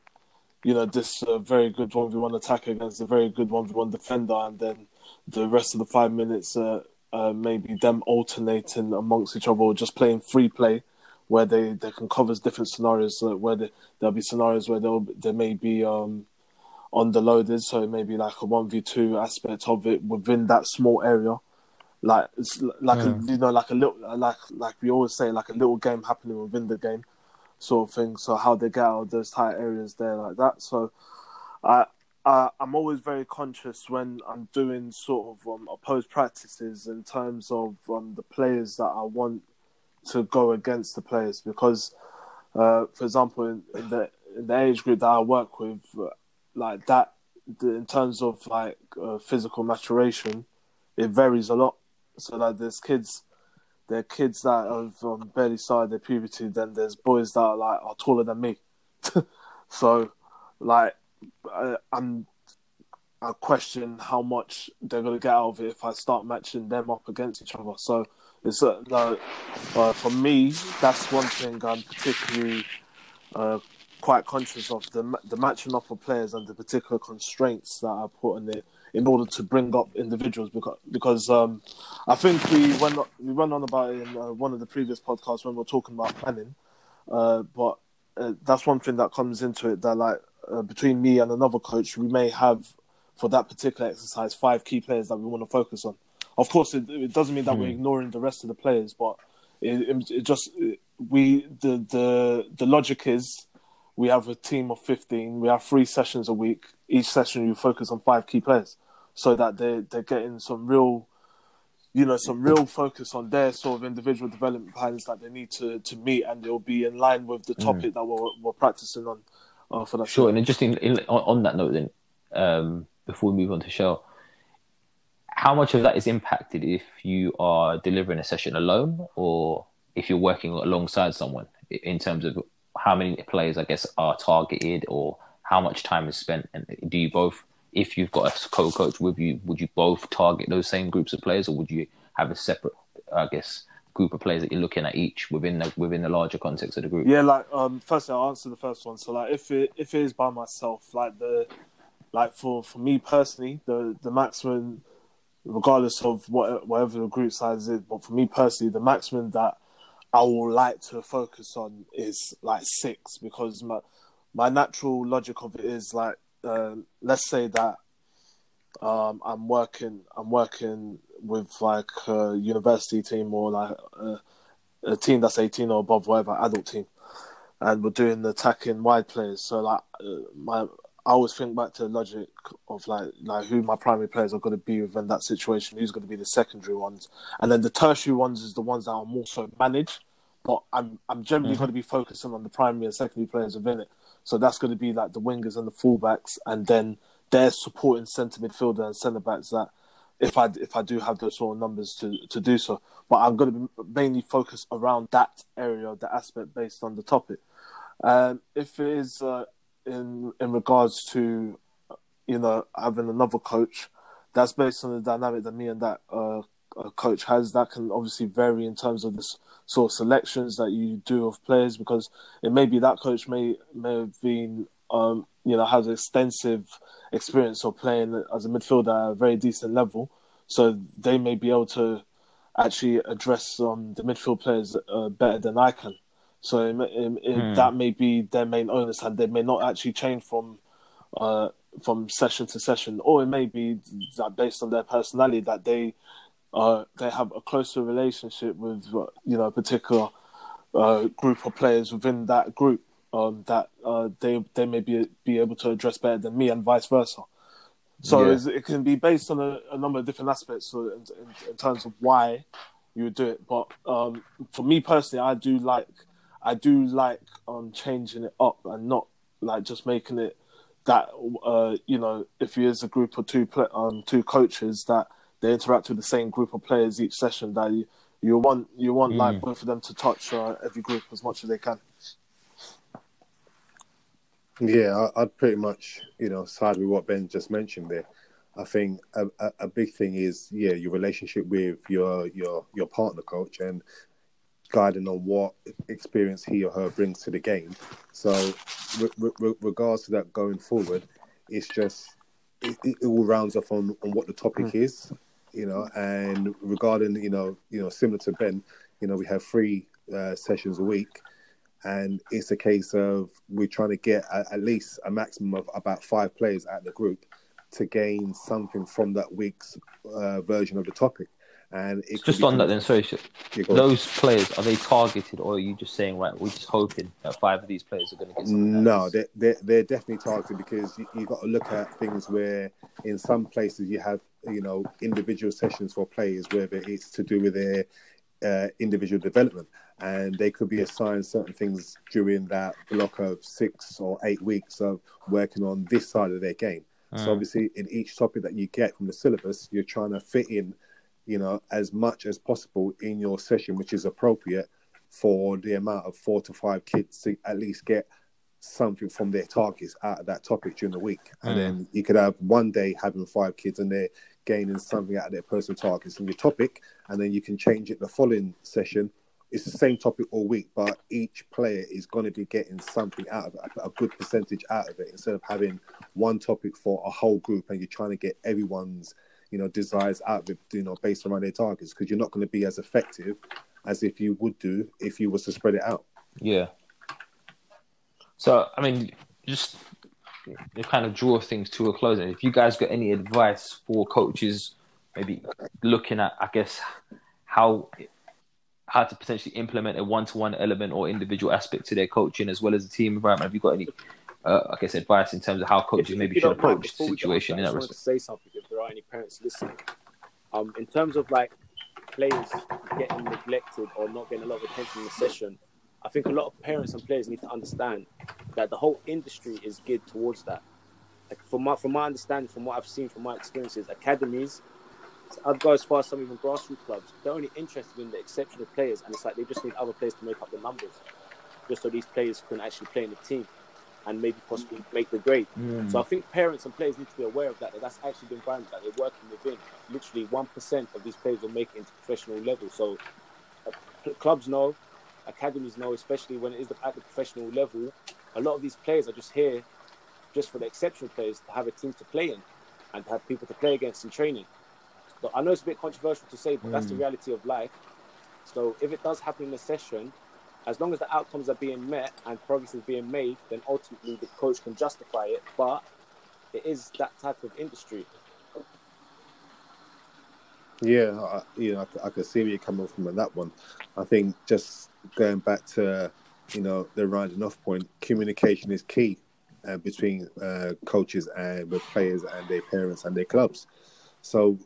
you know, this uh, very good 1v1 attack against a very good 1v1 defender, and then the rest of the five minutes, uh, uh, maybe them alternating amongst each other or just playing free play where they, they can cover different scenarios, uh, where they, there'll be scenarios where they'll, there may be um, underloaded, so it may be like a 1v2 aspect of it within that small area. Like it's like a, you know, like a little, like like we always say, like a little game happening within the game sort of thing. So how they get out of those tight areas there like that. So I, I I'm always very conscious when I'm doing sort of um, opposed practices in terms of um, the players that I want to go against the players because, uh, for example, in, in the in the age group that I work with, like that, in terms of like uh, physical maturation, it varies a lot. So like there's kids there are kids that have um, barely started their puberty. Then there's boys that are like are taller than me. [LAUGHS] so, like, I, I'm I question how much they're gonna get out of it if I start matching them up against each other. So it's uh, like, uh, for me, that's one thing I'm particularly uh, quite conscious of the the matching up of players and the particular constraints that are put on it in order to bring up individuals because because um, I think we went we went on about it in uh, one of the previous podcasts when we were talking about planning, uh, but uh, that's one thing that comes into it that like uh, between me and another coach we may have for that particular exercise five key players that we want to focus on. Of course, it, it doesn't mean that mm. we're hmm. ignoring the rest of the players, but it, it, it just we the the the logic is we have a team of 15 we have three sessions a week each session you focus on five key players so that they they're getting some real you know some real focus on their sort of individual development plans that they need to to meet and it'll be in line with the mm. topic mm. that we're, we're practicing on uh, for that sure and just in, in, on that note then um, before we move on to show how much of that is impacted if you are delivering a session alone or if you're working alongside someone in terms of how many players i guess are targeted or how much time is spent and do you both if you've got a co-coach with you, would you both target those same groups of players, or would you have a separate, I guess, group of players that you're looking at each within the within the larger context of the group? Yeah, like um, firstly, I'll answer the first one. So, like, if it if it is by myself, like the like for for me personally, the the maximum, regardless of what whatever the group size is, but for me personally, the maximum that I will like to focus on is like six because my my natural logic of it is like uh, let's say that um, I'm working I'm working with like a university team or like a, a, team that's 18 or above, whatever adult team, and we're doing the attacking wide players. So like uh, my I always think back to the logic of like like who my primary players are going to be within that situation, who's going to be the secondary ones, and then the tertiary ones is the ones that are more so managed. But I'm I'm generally mm-hmm. going to be focusing on the primary and secondary players within it. So that's going to be like the wingers and the fullbacks, and then their supporting centre midfielder and centre backs. That if I if I do have those sort of numbers to to do so, but I'm going to be mainly focused around that area, the aspect based on the topic. Um, if it is uh, in in regards to you know having another coach, that's based on the dynamic that me and that uh, coach has. That can obviously vary in terms of this sort of selections that you do of players because it may be that coach may may have been um, you know has extensive experience of playing as a midfielder at a very decent level, so they may be able to actually address um, the midfield players uh, better than I can. So it, it, it, hmm. that may be their main onus, and they may not actually change from uh, from session to session, or it may be that based on their personality that they uh, they have a closer relationship with uh, you know a particular uh, group of players within that group um, that uh, they they may be be able to address better than me and vice versa. So yeah. it can be based on a, a, number of different aspects so in, in, in, terms of why you would do it. But um, for me personally, I do like I do like um, changing it up and not like just making it that uh, you know if you is a group of two play, um, two coaches that they interact with the same group of players each session that you you want you want mm. like both of them to touch uh, every group as much as they can. Yeah, I'd pretty much you know side with what Ben just mentioned there. I think a, a, a, big thing is yeah your relationship with your your your partner coach and guiding on what experience he or her brings to the game. So, re- re- regards to that going forward, it's just it, it, all rounds off on, on what the topic mm. is, you know. And regarding you know you know similar to Ben, you know we have three uh, sessions a week. And it's a case of we're trying to get at least a maximum of about five players at the group to gain something from that week's uh, version of the topic. And just on that, then, sorry, those players are they targeted, or are you just saying, right, we're just hoping that five of these players are going to get? No, they're, they're, they're definitely targeted because you, have got to look at things where in some places you have, you know, individual sessions for players, whether it's to do with their uh, individual development, and they could be assigned certain things during that block of six or eight weeks of working on this side of their game. So mm. obviously, in each topic that you get from the syllabus, you're trying to fit in, you know, as much as possible in your session, which is appropriate for the amount of four to five kids to at least get something from their targets out of that topic during the week. And mm. then you could have one day having five kids and they're gaining something out of their personal targets in your topic, and then you can change it the following session it's the same topic all week, but each player is going to be getting something out of it, a good percentage out of it, instead of having one topic for a whole group and you're trying to get everyone's, you know, desires out of it, you know, based around their targets, because you're not going to be as effective as if you would do if you was to spread it out. Yeah. So, I mean, just to kind of draw things to a close, And if you guys got any advice for coaches, maybe looking at, I guess, how how to potentially implement a one-to-one element or individual aspect to their coaching as well as the team environment. Have you got any, uh, I guess, advice in terms of how coaches if, maybe if should approach the situation in that respect? To say something if there are any parents listening. Um, in terms of like players getting neglected or not getting a lot of attention in the session, I think a lot of parents and players need to understand that the whole industry is geared towards that. Like from my from my understanding, from what I've seen, from my experiences, academies I'd go as far as some even grassroots clubs. They're only interested in the exceptional players, and it's like they just need other players to make up the numbers, just so these players can actually play in the team and maybe possibly make the grade. Mm. So I think parents and players need to be aware of that. That that's actually the environment that they're working within. Literally, one percent of these players will make it into professional level. So uh, clubs know, academies know, especially when it is at the professional level. A lot of these players are just here just for the exceptional players to have a team to play in and to have people to play against in training. So I know it's a bit controversial to say, but mm. that's the mm. reality of life. So if it does happen in a session, as long as the outcomes are being met and progress is being made, then ultimately the coach can justify it. But it is that type of industry. Yeah, I, you know, I, I can see where you're coming from on that one. I think just going back to, you know, the rounding off point, communication is key uh, between uh, coaches and with players and their parents and their clubs. So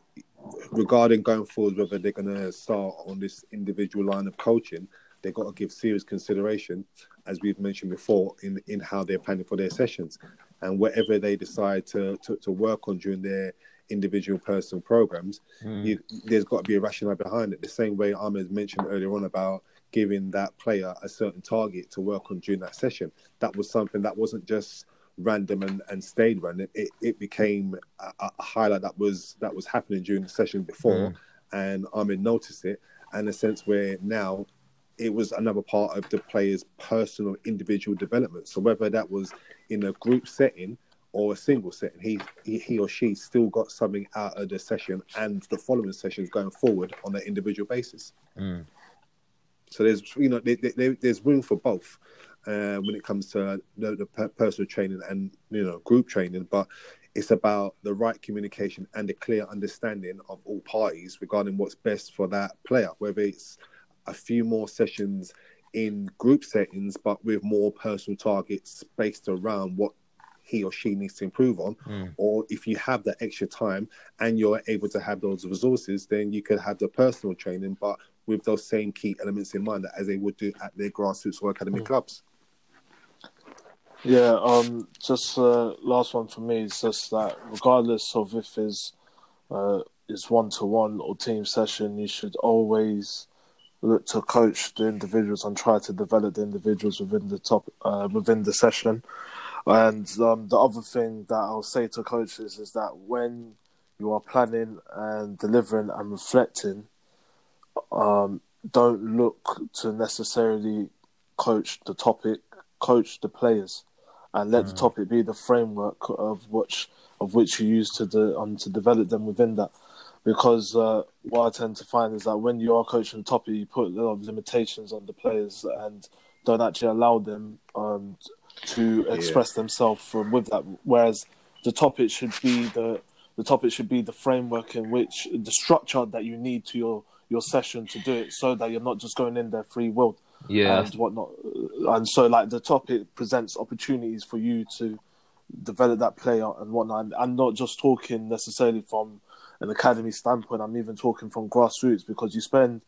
regarding going forward, whether they're going to start on this individual line of coaching, they've got to give serious consideration, as we've mentioned before, in in how they're planning for their sessions, and whatever they decide to to, to work on during their individual personal programs, mm. you, there's got to be a rationale behind it. The same way Ahmed mentioned earlier on about giving that player a certain target to work on during that session. That was something that wasn't just random and, and stayed random, it, it became a, a, highlight that was that was happening during the session before, mm. and Ahmed noticed it, and a sense where now it was another part of the player's personal individual development. So whether that was in a group setting or a single setting, he he, he or she still got something out of the session and the following sessions going forward on an individual basis. Mm. So there's you know there, there, there's room for both uh, when it comes to the, the, personal training and you know group training, but it's about the right communication and a clear understanding of all parties regarding what's best for that player. Whether it's a few more sessions in group settings, but with more personal targets based around what he or she needs to improve on, mm. or if you have that extra time and you're able to have those resources, then you could have the personal training, but with those same key elements in mind as they would do at their grassroots or academy mm. clubs. Yeah, um, just uh, last one for me is just that regardless of if it's uh, is one to one or team session, you should always look to coach the individuals and try to develop the individuals within the top uh, within the session. And um, the other thing that I'll say to coaches is that when you are planning and delivering and reflecting, um, don't look to necessarily coach the topic, coach the players, and let mm. the topic be the framework of which of which you use to de- um, to develop them within that. Because uh, what I tend to find is that when you are coaching the topic, you put a lot of limitations on the players and don't actually allow them um, to express yeah. themselves from with that. Whereas the topic should be the the topic should be the framework in which the structure that you need to your your session to do it, so that you're not just going in there free will yeah, and whatnot. And so, like the topic presents opportunities for you to develop that player and whatnot. And I'm not just talking necessarily from an academy standpoint. I'm even talking from grassroots because you spend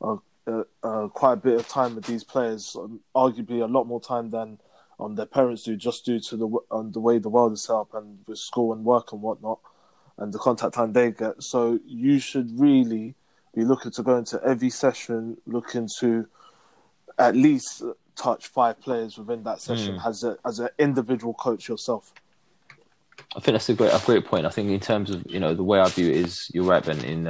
uh, uh, uh, quite a bit of time with these players, um, arguably a lot more time than um, their parents do, just due to the um, the way the world is set up and with school and work and whatnot, and the contact time they get. So you should really be looking to go into every session, looking to at least touch five players within that session mm. as a as an individual coach yourself. I think that's a great a great point. I think in terms of you know the way I view it is you're right, Ben. In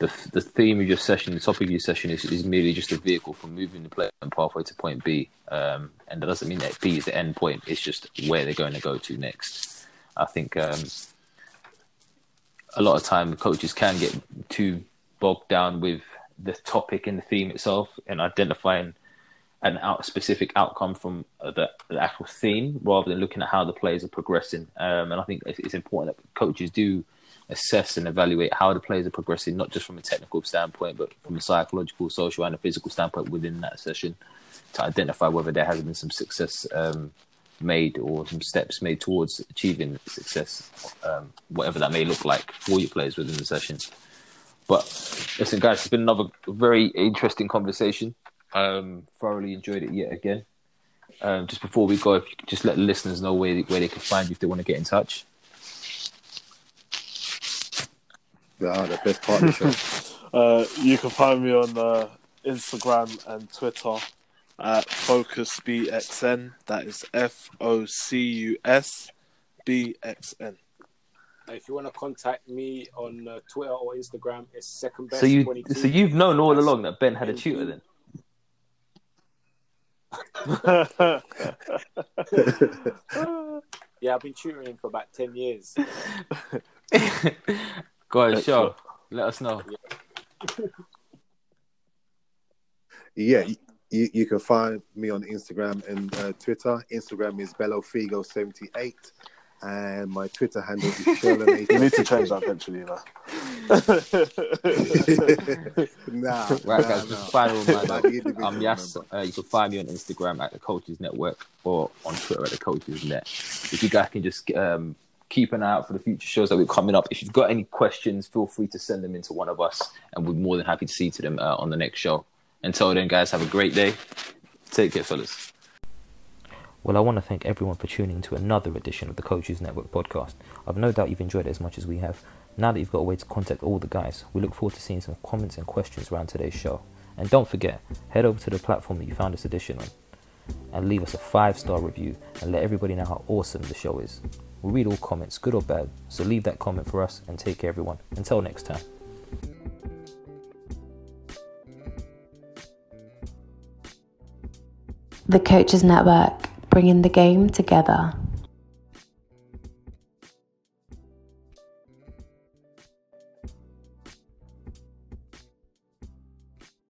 the the theme of your session, the topic of your session is, is merely just a vehicle for moving the player pathway to point B, um, and that doesn't mean that B is the end point. It's just where they're going to go to next. I think um, a lot of time coaches can get too bogged down with the topic and the theme itself and identifying an out specific outcome from the, the, actual theme rather than looking at how the players are progressing. Um, and I think it's, it's, important that coaches do assess and evaluate how the players are progressing, not just from a technical standpoint, but from a psychological, social, and a physical standpoint within that session to identify whether there has been some success um, made or some steps made towards achieving success, um, whatever that may look like for your players within the session. But listen, guys, it's been another very interesting conversation. Um, thoroughly enjoyed it yet again. Um, just before we go, if you could just let the listeners know where they, where they can find you if they want to get in touch. Yeah, the best part of [LAUGHS] uh, You can find me on uh, Instagram and Twitter at FocusBXN. That is F O C U S B X N. If you want to contact me on uh, Twitter or Instagram, it's second best. So you, so you've known all along that Ben had a tutor then. Yeah, I've been tutoring for about ten years. Go ahead, show. Let us know. Yeah, you, you can find me on Instagram and uh, Twitter. Instagram is bellofigo78 and my Twitter handle is [LAUGHS] Sherlin. you need to change that eventually, you know. [LAUGHS] nah, right, guys. Nah, just final reminder. Um, yes, uh, you can find me on Instagram at the Coaches Network or on Twitter at the Coaches Net. If you guys can just um, keep an eye out for the future shows that we're coming up. If you've got any questions, feel free to send them into one of us, and we're more than happy to see to them uh, on the next show. Until then, guys, have a great day. Take care, fellas. Well, I want to thank everyone for tuning to another edition of the Coaches Network podcast. I've no doubt you've enjoyed it as much as we have. Now that you've got a way to contact all the guys, we look forward to seeing some comments and questions around today's show. And don't forget, head over to the platform that you found this edition on and leave us a five star review and let everybody know how awesome the show is. We read all comments, good or bad, so leave that comment for us and take care, everyone. Until next time. The Coaches Network bringing the game together.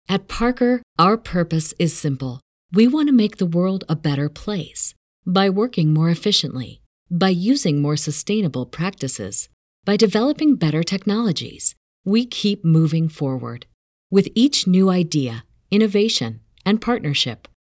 At Parker, our purpose is simple. We want to make the world a better place by working more efficiently, by using more sustainable practices, by developing better technologies. We keep moving forward. With each new idea, innovation, and partnership,